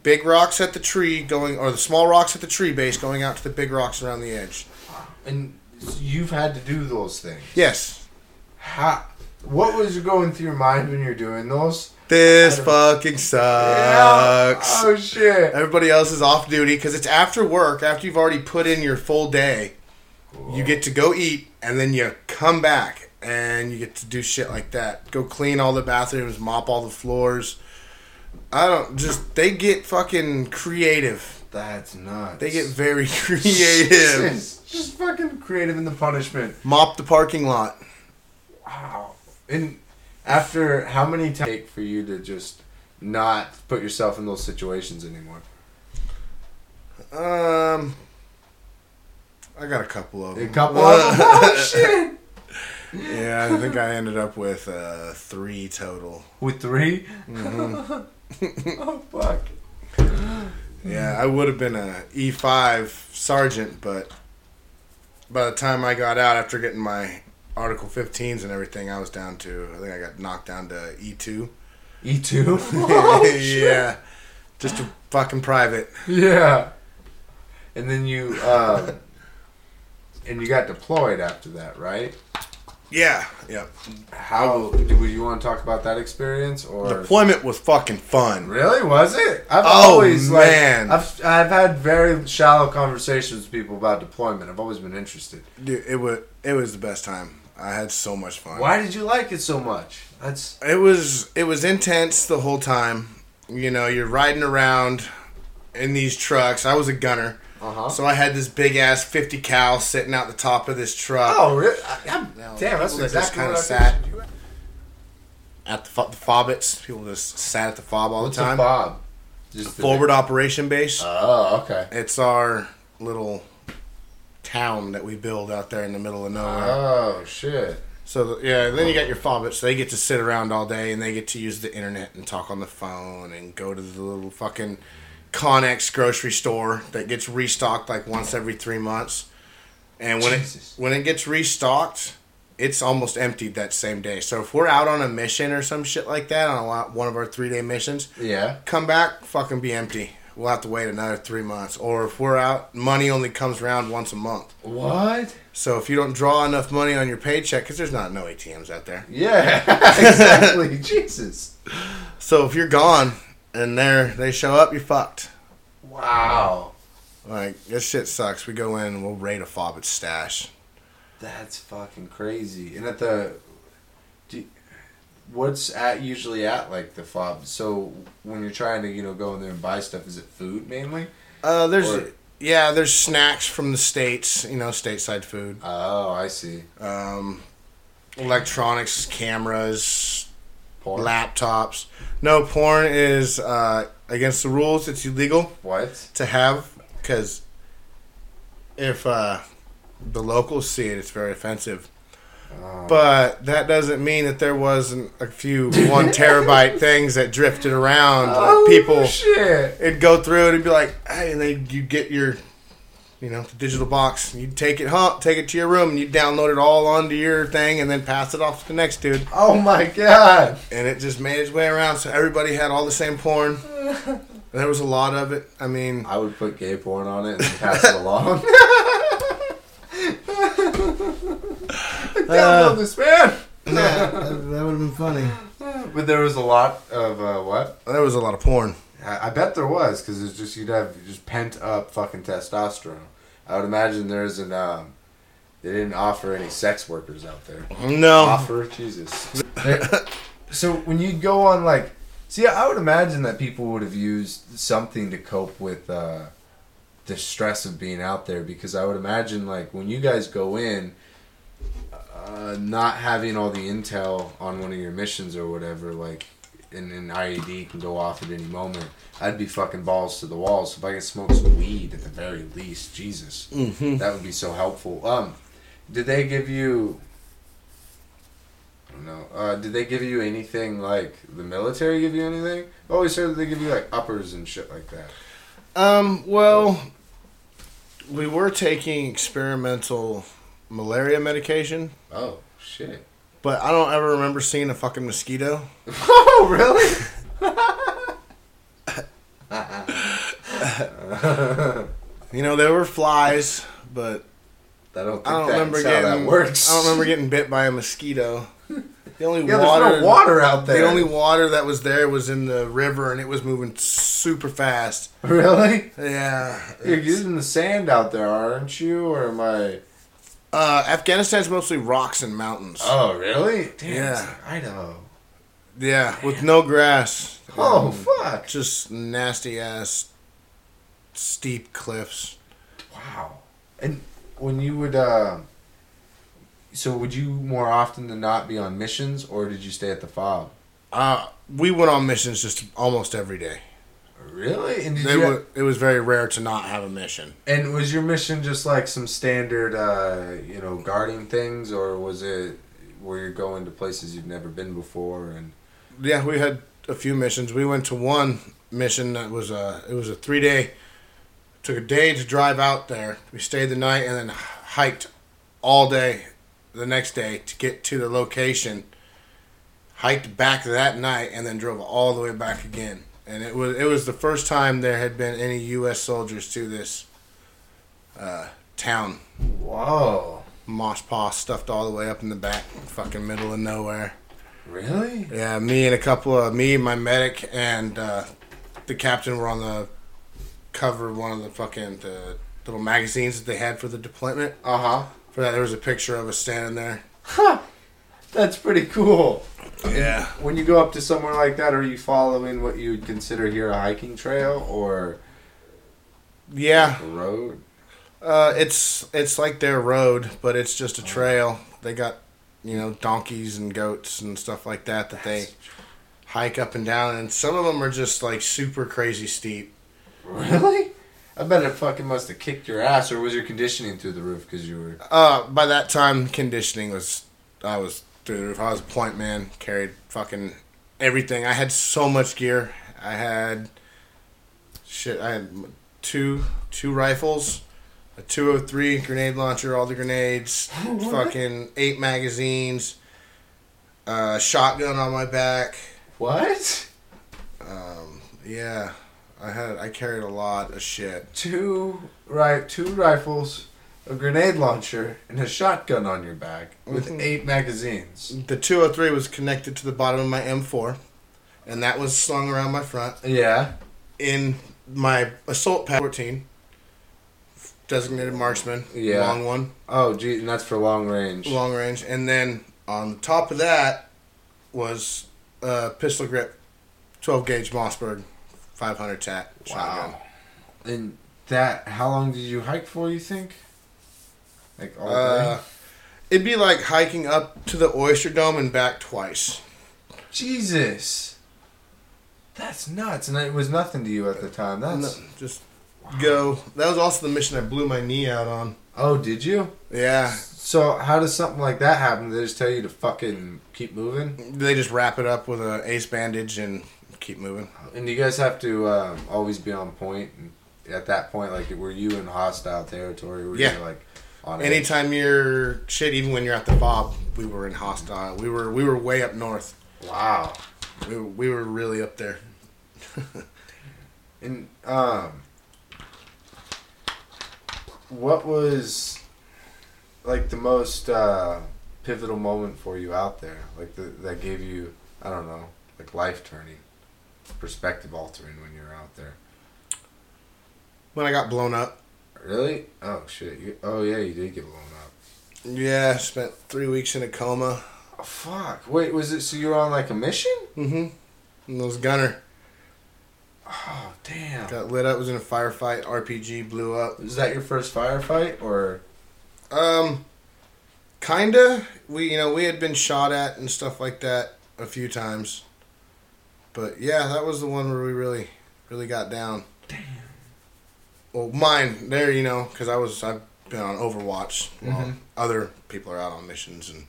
Big rocks at the tree going, or the small rocks at the tree base going out to the big rocks around the edge. And you've had to do those things. Yes. How? What was going through your mind when you're doing those? This fucking sucks. Oh shit! Everybody else is off duty because it's after work, after you've already put in your full day. You get to go eat and then you come back and you get to do shit like that. Go clean all the bathrooms, mop all the floors. I don't just they get fucking creative. That's nuts. They get very creative. Jesus. Just fucking creative in the punishment. Mop the parking lot. Wow. And after how many times take for you to just not put yourself in those situations anymore? Um I got a couple of them. A couple of them? Oh shit! Yeah, I think I ended up with uh, three total. With 3 hmm oh fuck. Yeah, I would have been a E five sergeant, but by the time I got out after getting my Article 15s and everything, I was down to I think I got knocked down to E two. E two. Oh, yeah, just a fucking private. Yeah. And then you um and you got deployed after that, right? Yeah, yeah. How would you want to talk about that experience or Deployment was fucking fun. Really? Was it? I've Oh, always man. like I've I've had very shallow conversations with people about deployment. I've always been interested. Dude, it was it was the best time. I had so much fun. Why did you like it so much? That's It was it was intense the whole time. You know, you're riding around in these trucks. I was a gunner, uh huh. so I had this big ass 50 cal sitting out the top of this truck. Oh, really? I, I'm, damn, that's exactly kinda sat at the, fo- the fobbits. People just sat at the fob all What's the time. fob? Just the- Forward operation base. Oh, okay. it's our little town that we build out there in the middle of nowhere. Oh shit. So yeah, then you got your fobbits. They get to sit around all day and they get to use the internet and talk on the phone and go to the little fucking Connex grocery store that gets restocked like once every three months. And when Jesus. it when it gets restocked, it's almost emptied that same day. So if we're out on a mission or some shit like that on a lot, one of our three day missions, Yeah. come back, fucking be empty. We'll have to wait another three months. Or if we're out, money only comes around once a month. What? So if you don't draw enough money on your paycheck, because there's not no ATMs out there. Yeah. exactly. Jesus. So if you're gone and they're they show up, you're fucked. Wow. Like this shit sucks. We go in and we'll raid a fob at stash. That's fucking crazy. And at the, what's at usually at like the fob? So when you're trying to you know go in there and buy stuff, is it food mainly? Uh, there's Or- yeah, there's snacks from the states. You know, stateside food. Oh, I see. Um, electronics, cameras, Porn. laptops. No, porn is uh, against the rules. It's illegal. What? to have because if uh, the locals see it, it's very offensive. Oh. But that doesn't mean that there wasn't a few one terabyte things that drifted around. Like Oh, people, shit. it'd go through it and be like, "Hey," and they you get your, you know, the digital box. You take it home, take it to your room, and you download it all onto your thing, and then pass it off to the next dude. Oh my god. And it just made its way around, so everybody had all the same porn. There was a lot of it. I mean, I would put gay porn on it and pass it along. Download this man. that, that would have been funny. But there was a lot of uh, what? There was a lot of porn. I, I bet there was because it's just you'd have just pent up fucking testosterone. I would imagine there isn't. Um, they didn't offer any sex workers out there. No. Offer Jesus. so when you go on like, see, I would imagine that people would have used something to cope with uh, the stress of being out there because I would imagine like when you guys go in, uh, not having all the intel on one of your missions or whatever, like, and an IED can go off at any moment. I'd be fucking balls to the walls. So if I could smoke some weed at the very least, Jesus, Mm-hmm. that would be so helpful. Um, did they give you? I don't know. Uh, did they give you anything like the military? Give you anything? I always heard that they give you like uppers and shit like that. Um, well, we were taking experimental malaria medication, Oh shit! but I don't ever remember seeing a fucking mosquito. Oh really? You know, there were flies, but I don't think I don't remember how getting. that works. I don't remember getting bit by a mosquito. The only Yeah, water, there's no water out there. The only water that was there was in the river, and it was moving super fast. really? Yeah, You're using the sand out there, aren't you? Or am I? Uh, Afghanistan's mostly rocks and mountains. Oh really? Damn, Yeah. Idaho. yeah, with no grass. Oh Um, fuck! just nasty ass steep cliffs. Wow. And when you would, uh, so would you more often than not be on missions, or did you stay at the fob? Uh, we went on missions just almost every day. Really? And They were, it was very rare to not have a mission. and was your mission just like some standard, uh, you know, guarding things, or was it where you're going to places you've never been before? And Yeah, we had a few missions. We went to one mission that was a it was a three day. Took a day to drive out there. We stayed the night and then hiked all day the next day to get to the location. Hiked back that night and then drove all the way back again. And it was it was the first time there had been any U.S. soldiers to this uh, town. whoa, Mosh Paw stuffed all the way up in the back, fucking middle of nowhere. really? Yeah, me and a couple of me, my medic, and uh, the captain were on the cover of one of the fucking the little magazines that they had for the deployment. Uh huh. For that, there was a picture of us standing there. Huh. That's pretty cool. Yeah. When you go up to somewhere like that, are you following what you would consider here a hiking trail or Yeah. a road? Uh, it's it's like their road, but it's just a trail. They got you know donkeys and goats and stuff like that that they hike up and down, and some of them are just like super crazy steep. Really? I bet it fucking must have kicked your ass, or was your conditioning through the roof because you were. Uh, by that time, conditioning was I was through the roof. I was a point man, carried fucking everything. I had so much gear. I had shit. I had two two rifles, a two hundred three grenade launcher, all the grenades, fucking eight magazines, a shotgun on my back. What? Um, yeah, I had I carried a lot of shit. Two right, two rifles, a grenade launcher, and a shotgun on your back with Mhm. eight magazines. The two hundred three was connected to the bottom of my M four, and that was slung around my front. Yeah. in my assault pack 14 designated marksman Yeah. long one Oh, gee, and that's for long range. long range and then on top of that was a pistol grip 12 gauge mossberg 500 tat shotgun Wow. And that, how long did you hike for? You think? Like all uh, day? it'd be like hiking up to the oyster dome and back twice Jesus, that's nuts. And it was nothing to you at the time. That's No, just go that was also the mission i blew my knee out on oh, did you? yeah So how does something like that happen? They just tell you to fucking keep moving. they just wrap it up with a ace bandage and keep moving And you guys have to um, always be on point. And at that point, like, were you in hostile territory? Were Yeah. you like on edge? Anytime you're shit, even when you're at the fob, we were in hostile. We were we were way up north. Wow. We were, we were really up there. And um, what was like the most uh, pivotal moment for you out there? Like the, that gave you, I don't know, like life turning, perspective altering when you're out there. When I got blown up, Really? Oh shit! You, oh yeah, you did get blown up. yeah, I spent three weeks in a coma. Oh fuck! Wait, was it so you were on like a mission? Mm-hmm. And those gunner Oh damn! got lit up. Was in a firefight. RPG blew up. Was that your first firefight or? Um, kinda. We you know we had been shot at and stuff like that a few times, but yeah, that was the one where we really really got down. Damn. Well, mine there, you know, because I was I've been on Overwatch while Mhm. other people are out on missions, and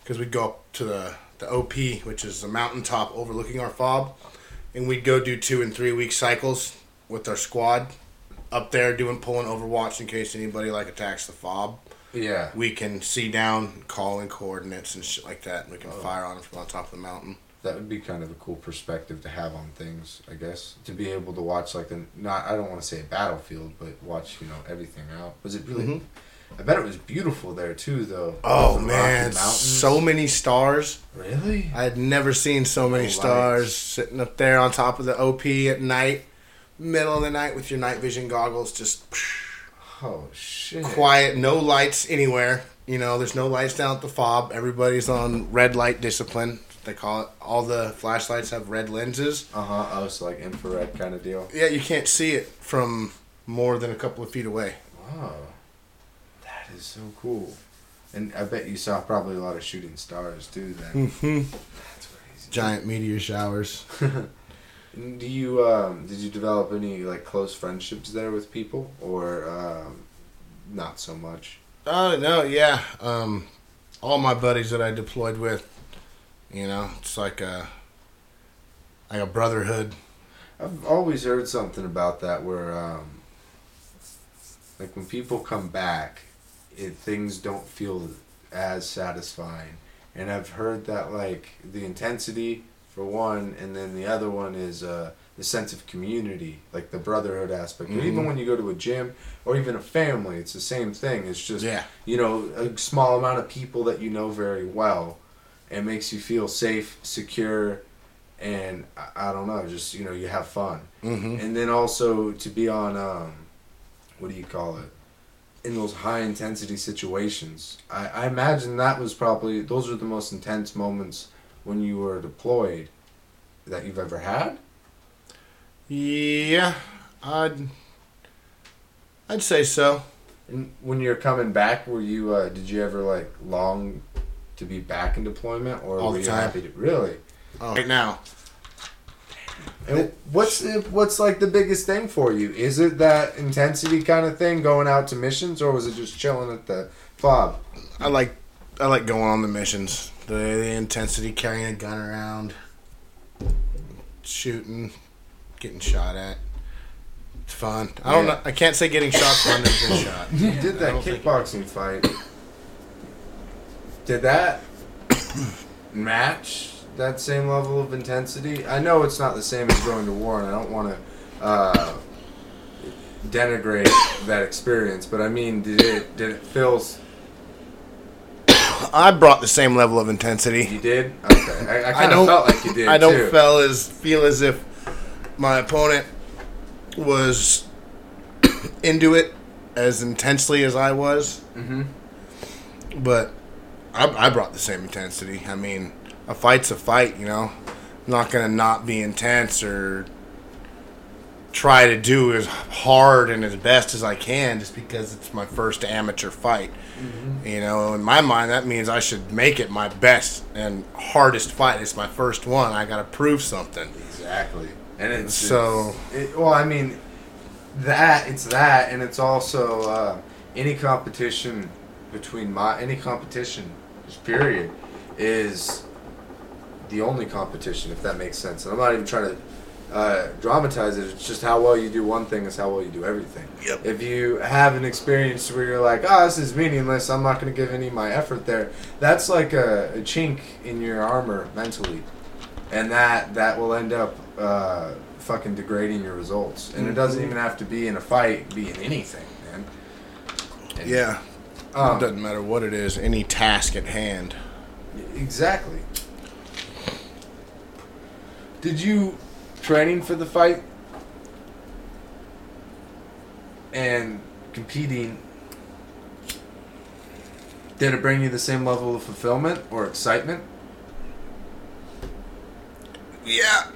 because we'd go up to the the OP, which is a mountaintop overlooking our fob, and we'd go do two and three week cycles with our squad up there doing pulling Overwatch in case anybody like attacks the fob. Yeah. We can see down, call in coordinates and shit like that, and we can Oh. fire on them from on top of the mountain. That would be kind of a cool perspective to have on things, I guess. To be able to watch like the not I don't want to say a battlefield, but watch, you know, everything out. Was it really Mhm. I bet it was beautiful there too though. Oh man, so many stars. Really? I had never seen so many Oh, stars lights. sitting up there on top of the OP at night, middle of the night with your night vision goggles, just Oh shit. quiet, no lights anywhere. You know, there's no lights down at the fob. Everybody's on red light discipline. They call it. All the flashlights have red lenses. Uh huh. Oh, so like infrared kind of deal. Yeah, you can't see it from more than a couple of feet away. Wow. That is so cool. And I bet you saw probably a lot of shooting stars too then. Mm-hmm. That's crazy. Giant meteor showers. Do you um did you develop any like close friendships there with people or um not so much? Oh no, yeah. Um, all my buddies that I deployed with, you know, it's like a like a brotherhood. I've always heard something about that where um like when people come back, it things don't feel as satisfying. And I've heard that like the intensity for one and then the other one is uh the sense of community, like the brotherhood aspect. Or even when you go to a gym or even a family, it's the same thing. It's just Yeah. you know, a small amount of people that you know very well. It makes you feel safe, secure, and I, I don't know, just you know, you have fun. Mm-hmm. And then also to be on, um, what do you call it? in those high intensity situations. I, I imagine that was probably those are the most intense moments when you were deployed that you've ever had. Yeah, I'd I'd say so. And when you're coming back, were you uh, did you ever like long to be back in deployment, or All were the you time. happy to really? Oh, right now, And what's what's like the biggest thing for you? Is it that intensity kind of thing going out to missions, or was it just chilling at the fob? I like I like going on the missions. The, the intensity, carrying a gun around, shooting, getting shot at. It's fun. I don't Yeah. know. I can't say getting shot fun. Never been shot. You did that kickboxing fight. Did that match that same level of intensity? I know it's not the same as going to war, and I don't want to uh, denigrate that experience. But I mean, did it did it feel? I brought the same level of intensity. You did. Okay, I, I kind of don't felt like you did. I don't too. feel as feel as if my opponent was into it as intensely as I was. Mhm. But I, I brought the same intensity. I mean, a fight's a fight, you know. I'm not gonna not be intense or try to do as hard and as best as I can just because it's my first amateur fight. You know, in my mind, that means I should make it my best and hardest fight. It's my first one. I got to prove something. Exactly. And it's So- it's- it, well, I mean, that it's that, and it's also uh, any competition between my any competition, just period, is the only competition. If that makes sense, and I'm not even trying to uh, dramatize it. It's just how well you do one thing is how well you do everything. Yep. If you have an experience where you're like, oh, this is meaningless, I'm not going to give any of my effort there. That's like a, a chink in your armor mentally and that that will end up uh, fucking degrading your results. And it doesn't even have to be in a fight; be in anything, man. And- Yeah. Um, it doesn't matter what it is, any task at hand. exactly. Did you training for the fight and competing? Did it bring you the same level of fulfillment or excitement? Yeah.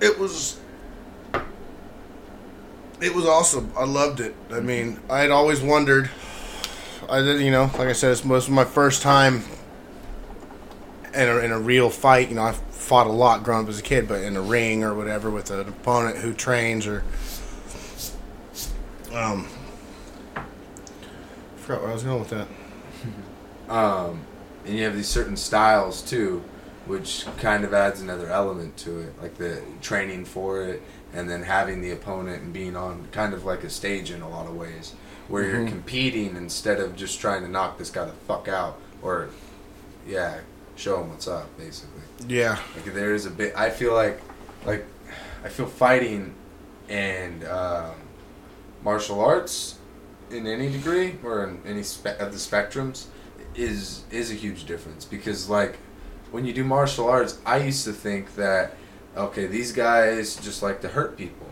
It was. It was awesome. I loved it. I mean, I had always wondered. I did, you know, like I said, this was my first time in a, in a real fight. You know, I fought a lot growing up as a kid, but in a ring or whatever with an opponent who trains or. Um. I forgot where I was going with that. um, and you have these certain styles too, which kind of adds another element to it, like the training for it, and then having the opponent and being on kind of like a stage in a lot of ways, where you're Mhm. competing instead of just trying to knock this guy the fuck out, or yeah, show him what's up, basically. Yeah. Like there is a bit. I feel like, like, I feel fighting and um, martial arts in any degree or in any spe- of the spectrums is is a huge difference because like when you do martial arts, I used to think that okay, these guys just like to hurt people,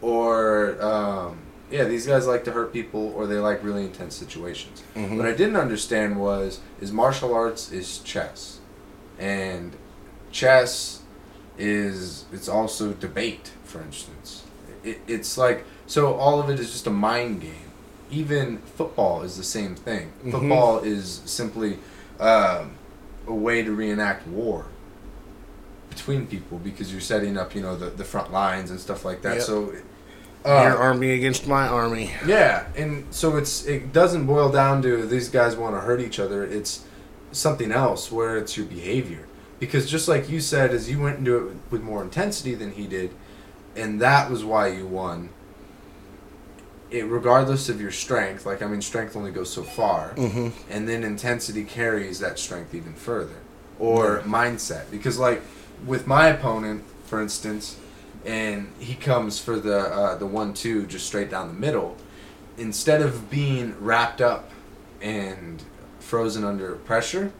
or um, yeah, these guys like to hurt people, or they like really intense situations. Mhm. What I didn't understand was is martial arts is chess, and chess is it's also debate. For instance, it, it's like so all of it is just a mind game. Even football is the same thing. Mhm. Football is simply um, a way to reenact war between people because you're setting up, you know, the, the front lines and stuff like that. Yep. So, Your uh, army against my army. yeah, and so it's it doesn't boil down to these guys want to hurt each other. It's something else where it's your behavior. Because just like you said, as you went into it with more intensity than he did, and that was why you won. It regardless of your strength, like I mean, strength only goes so far, Mm-hmm. and then intensity carries that strength even further, or mindset. Because like with my opponent, for instance, and he comes for the uh, the one two just straight down the middle, instead of being wrapped up and frozen under pressure,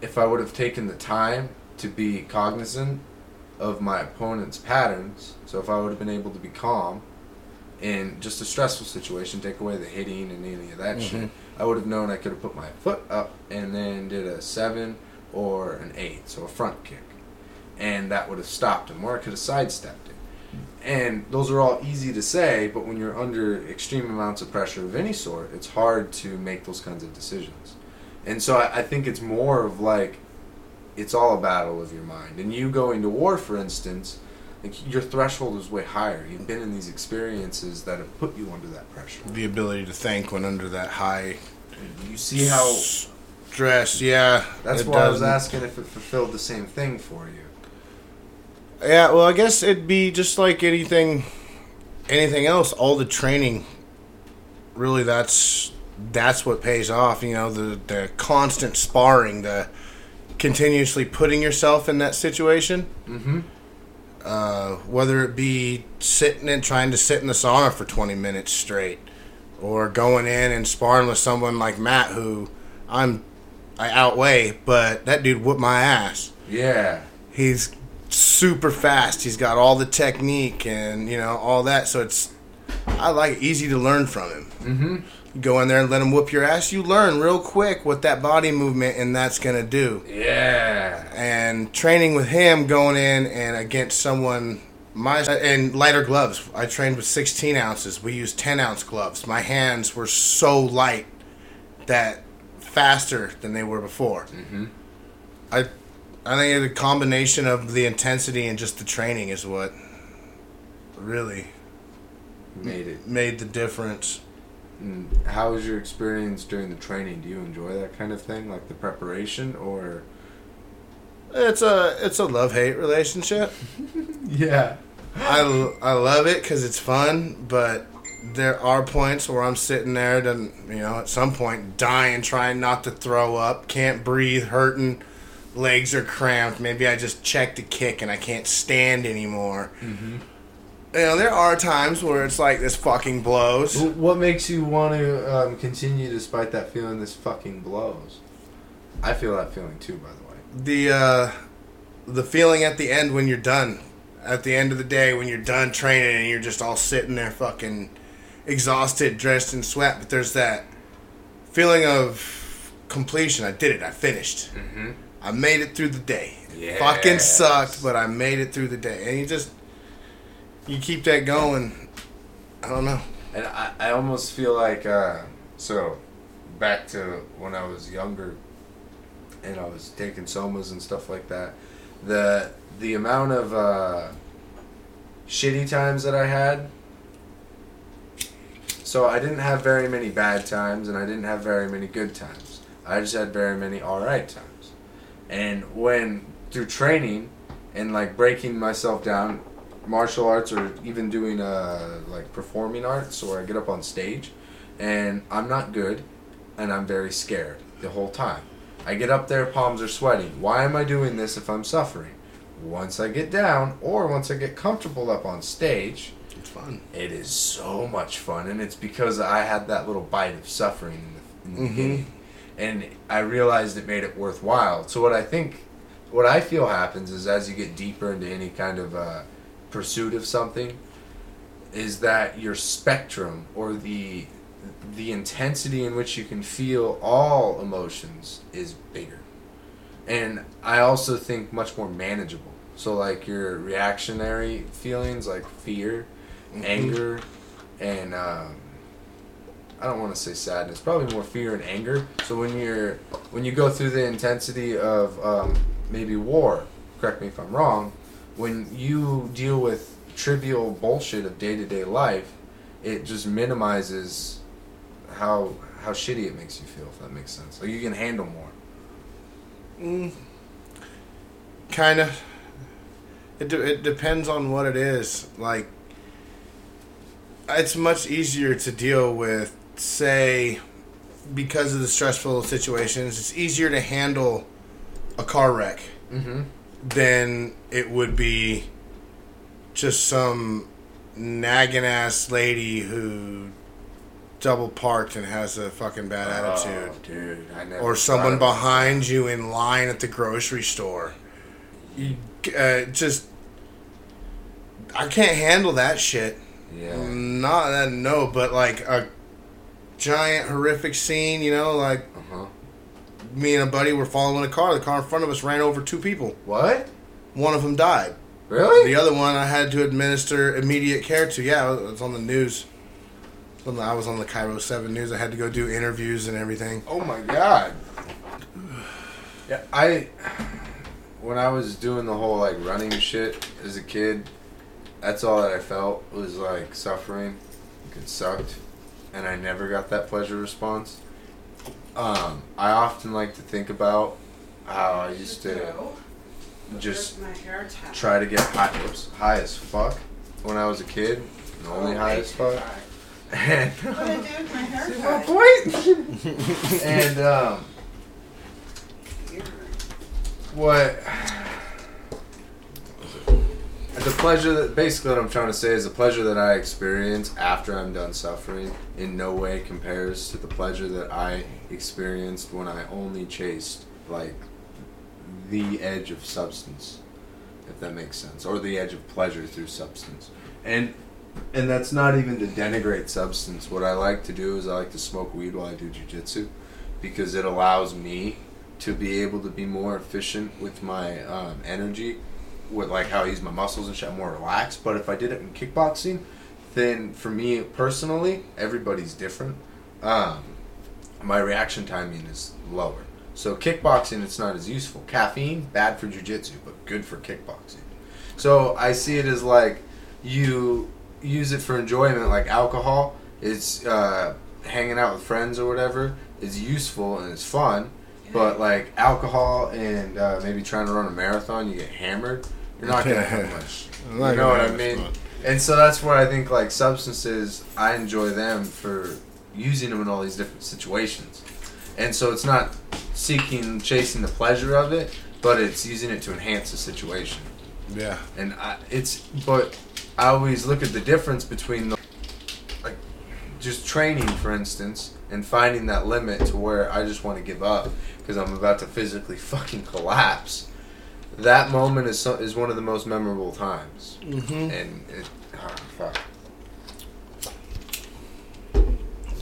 if I would have taken the time to be cognizant of my opponent's patterns, so if I would have been able to be calm in just a stressful situation, take away the hitting and any of that shit, I would have known I could have put my foot up and then did a seven or an eight, so a front kick. And that would have stopped him, or I could have sidestepped it. And those are all easy to say, but when you're under extreme amounts of pressure of any sort, it's hard to make those kinds of decisions. And so I, I think it's more of like, it's all a battle of your mind. And you going to war, for instance, like your threshold is way higher. You've been in these experiences that have put you under that pressure. The ability to think when under that high You see how stress. Yeah, that's why I was asking if it fulfilled the same thing for you. Yeah, well, I guess it'd be just like anything, anything else. All the training, really, that's that's what pays off. You know, the the constant sparring, the continuously putting yourself in that situation. Mm-hmm. Uh, whether it be sitting and trying to sit in the sauna for twenty minutes straight, or going in and sparring with someone like Matt, who I'm I outweigh, but that dude whooped my ass Yeah. he's super fast. He's got all the technique and you know all that. So it's I like it, easy to learn from him. Mm-hmm. You go in there and let him whoop your ass. You learn real quick what that body movement and that's gonna do. Yeah. And training with him, going in and against someone my and lighter gloves. I trained with 16 ounces. We used 10 ounce gloves. My hands were so light that faster than they were before. Mm-hmm. I I think the combination of the intensity and just the training is what really Made it. made the difference. And how was your experience during the training? Do you enjoy that kind of thing, like the preparation, or? It's a it's a love hate relationship. Yeah. I, I love it because it's fun, but there are points where I'm sitting there, and you know, at some point, dying, trying not to throw up, can't breathe, hurting, legs are cramped. Maybe I just checked a kick and I can't stand anymore. Mm-hmm. You know, there are times where it's like this fucking blows. What makes you want to um, continue despite that feeling? This fucking blows. I feel that feeling too, by the way. the uh, the feeling at the end when you're done, at the end of the day when you're done training and you're just all sitting there fucking exhausted, dressed in sweat, but there's that feeling of completion. I did it. I finished. Mm-hmm. I made it through the day. Yes. Fucking sucked, but I made it through the day. And you just you keep that going. I don't know. And I, I almost feel like uh, so back to when I was younger and I was taking somas and stuff like that. The the amount of uh, shitty times that I had. So I didn't have very many bad times and I didn't have very many good times. I just had very many alright times. And when through training and like breaking myself down martial arts or even doing uh like performing arts or I get up on stage and I'm not good and I'm very scared the whole time. I get up there, palms are sweating. Why am I doing this if I'm suffering? Once I get down or once I get comfortable up on stage, It's fun. it is so much fun and it's because I had that little bite of suffering in the, in the Mhm. beginning and I realized it made it worthwhile. So what I think what I feel happens is as you get deeper into any kind of uh, pursuit of something is that your spectrum or the the intensity in which you can feel all emotions is bigger. And I also think much more manageable. So like your reactionary feelings like fear, anger, and um, I don't want to say sadness. Probably more fear and anger. So when you're when you go through the intensity of um, maybe war, correct me if I'm wrong. When you deal with trivial bullshit of day to day life, it just minimizes how how shitty it makes you feel. If that makes sense. Like you can handle more. Mm, kind of. It, de- it depends on what it is. Like, it's much easier to deal with, say, because of the stressful situations, it's easier to handle a car wreck Mm-hmm. than it would be just some nagging ass lady who double parked and has a fucking bad attitude Oh, dude, I never or someone behind you in line at the grocery store. You uh, just, I can't handle that shit. Yeah. Not that no, but like a giant horrific scene. You know, like Uh huh. me and a buddy were following a car. The car in front of us ran over two people. What? One of them died. Really? The other one I had to administer immediate care to. Yeah, it was on the news. I was on the KIRO 7 News. I had to go do interviews and everything. Oh my god. Yeah, I when I was doing the whole like running shit as a kid, that's all that I felt was like suffering. It sucked, and I never got that pleasure response. Um, I often like to think about how I used to just try to get high, oops, high as fuck when I was a kid, and only high as fuck. And What did I do with my haircut? and um, what the pleasure that basically what I'm trying to say is the pleasure that I experience after I'm done suffering in no way compares to the pleasure that I experienced when I only chased like the edge of substance, if that makes sense, or the edge of pleasure through substance. And and that's not even to denigrate substance. What I like to do is I like to smoke weed while I do jujitsu because it allows me to be able to be more efficient with my um, energy, with like how I use my muscles and shit. I'm more relaxed. But if I did it in kickboxing, then for me personally, everybody's different. Um, my reaction timing is lower. So kickboxing, it's not as useful. Caffeine, bad for jujitsu, but good for kickboxing. So I see it as like you use it for enjoyment, like alcohol. It's uh, hanging out with friends or whatever is useful and it's fun. But like alcohol and uh, maybe trying to run a marathon, you get hammered. You're not gonna have much. You know what I mean? And so that's where I think like substances, I enjoy them for using them in all these different situations. And so it's not seeking, chasing the pleasure of it, but it's using it to enhance the situation. Yeah. And I, it's, but I always look at the difference between the, like, just training, for instance, and finding that limit to where I just want to give up because I'm about to physically fucking collapse. That moment is so, is one of the most memorable times, Mm-hmm. and it, ah, fuck.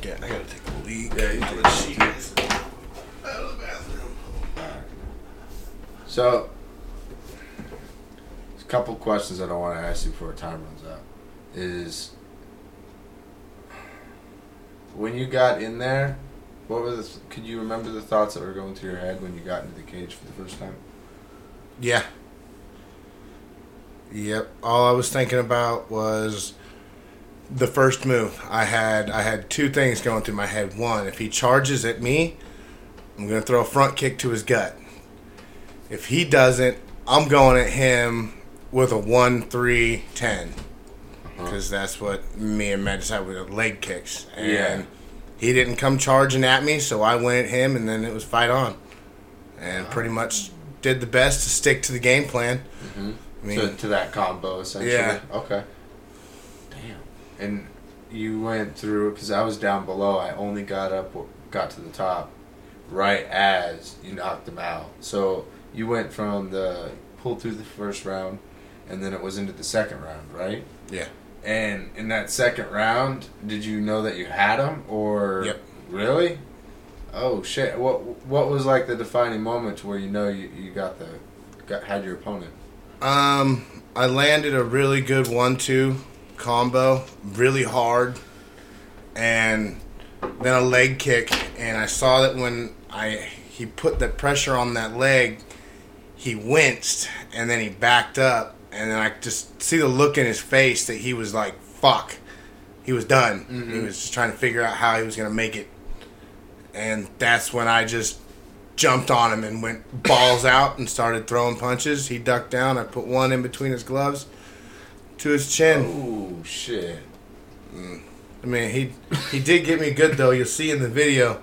Yeah, I gotta take a leak. Yeah, you take a she is out of the bathroom. So, there's a couple questions that I want to ask you before time runs out. Is when you got in there, what were the? Could you remember the thoughts that were going through your head when you got into the cage for the first time? Yeah. Yep. All I was thinking about was the first move. I had I had two things going through my head. One, if he charges at me, I'm gonna throw a front kick to his gut. If he doesn't, I'm going at him with a one three ten. Uh-huh. Because that's what me and Matt decided with leg kicks. And Yeah. he didn't come charging at me, so I went at him, and then it was fight on. And pretty much did the best to stick to the game plan. Mhm. I mean, to, to that combo, essentially. Yeah. Okay. Damn. And you went through because I was down below. I only got up, got to the top, right as you knocked him out. So you went from the pulled through the first round, and then it was into the second round, right? Yeah. And in that second round, did you know that you had him, or Yep. really? Oh shit! What what was like the defining moment where you know you, you got the got had your opponent? Um, I landed a really good one-two combo, really hard, and then a leg kick. And I saw that when I he put the pressure on that leg, he winced, and then he backed up, and then I just see the look in his face that he was like, "Fuck." He was done. He was just trying to figure out how he was gonna make it, and that's when I just jumped on him and went balls out and started throwing punches. He ducked down. I put one in between his gloves to his chin. Oh shit! Mm. I mean, he he did get me good though. You'll see in the video.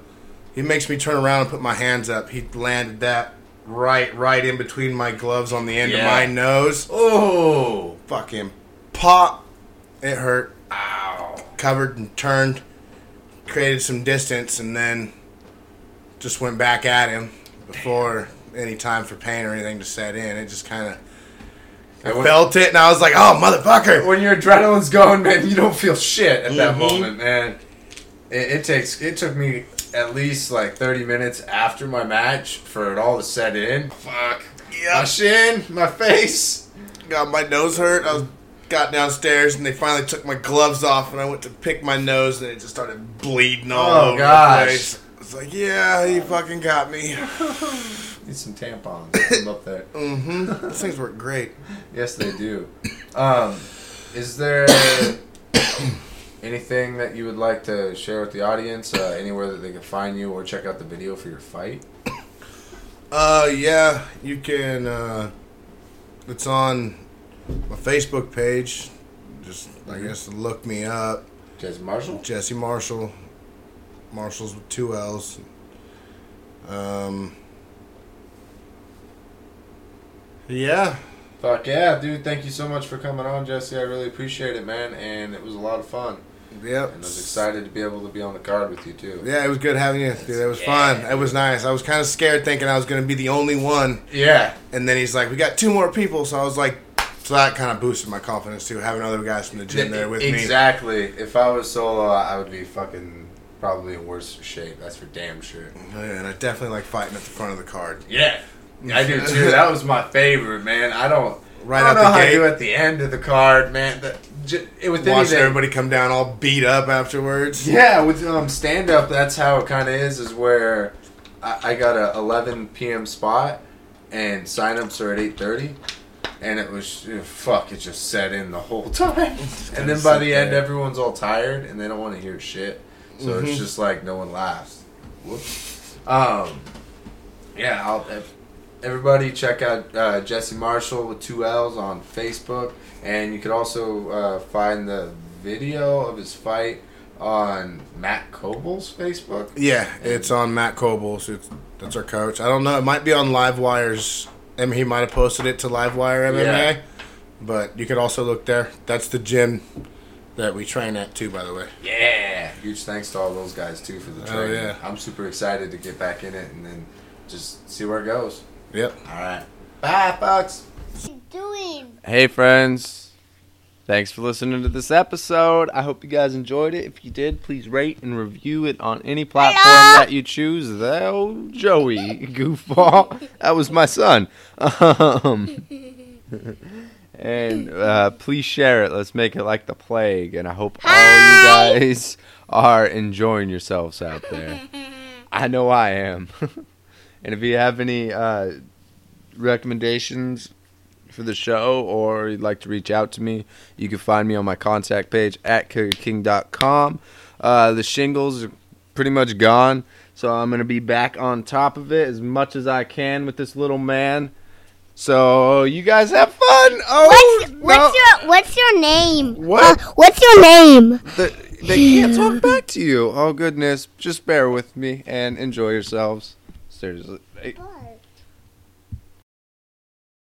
He makes me turn around and put my hands up. He landed that right right in between my gloves on the end Yeah. of my nose. Oh! Fucking pop. It hurt. Ow! Covered and turned. Created some distance and then just went back at him before any time for pain or anything to set in. It just kind of I felt it, and I was like, "Oh, motherfucker!" when your adrenaline's going, man, you don't feel shit at that Mhm. moment, man. It, it takes. It took me at least like thirty minutes after my match for it all to set in. Fuck. My shin, my face. Got my nose hurt. I was got downstairs, and they finally took my gloves off, and I went to pick my nose, and it just started bleeding all Oh, over gosh. the place. It's like, yeah, you fucking got me. Need some tampons. Put up there. Mm-hmm. Those things work great. Yes, they do. Um, is there anything that you would like to share with the audience? Uh, anywhere that they can find you or check out the video for your fight? Uh, yeah, you can. Uh, it's on my Facebook page. Just, I guess, look me up. Jesse Marshall. Jesse Marshall. Marshall's with two L's. Um. Yeah. Fuck yeah, dude! Thank you so much for coming on, Jesse. I really appreciate it, man, and it was a lot of fun. Yep. And I was excited to be able to be on the card with you too. Yeah, it was good having you. Dude, it was fun. It was nice. I was kind of scared thinking I was going to be the only one. Yeah. And then he's like, we got two more people. So I was like, so that kind of boosted my confidence too, having other guys from the gym there with me. exactly. If I was solo, I would be fucking probably in worse shape. That's for damn sure. Oh, Yeah, and I definitely like fighting at the front of the card. Yeah, I do too. That was my favorite, man. I don't. Right I out don't know the how gate. at the end of the card, man. The, j- it Watching anything. everybody come down all beat up afterwards. Yeah, with um, stand up, that's how it kind of is. Is where I, I got a 11 p.m. spot, and signups are at 8:30, and it was fuck. It just set in the whole time, and then by the end, everyone's all tired and they don't want to hear shit. So Mhm. it's just like no one laughs. Whoops. Um, yeah, I'll. Everybody, check out uh, Jesse Marshall with two L's on Facebook, and you could also uh, find the video of his fight on Matt Coble's Facebook. Yeah, it's on Matt Coble. So it's, that's our coach. I don't know. It might be on Livewire's. I mean, he might have posted it to Livewire MMA. Yeah. But you could also look there. That's the gym that we train at too, by the way. Yeah, huge thanks to all those guys too for the Oh, training. yeah. I'm super excited to get back in it and then just see where it goes. Yep. All right, bye, folks. doing? Hey, friends. Thanks for listening to this episode. I hope you guys enjoyed it. If you did, please rate and review it on any platform Hello? that you choose. Oh, Joey, goofball. That was my son. Um, and uh, please share it. Let's make it like the plague. And I hope all you guys are enjoying yourselves out there. I know I am. and if you have any uh, recommendations for the show or you'd like to reach out to me, you can find me on my contact page at kickerking.com. Uh, the shingles are pretty much gone, so I'm going to be back on top of it as much as I can with this little man. So you guys have fun. Oh, What's, what's no. your What's your name? What? Uh, what's your name? The- they can't talk back to you. Oh goodness, just bear with me and enjoy yourselves. Seriously.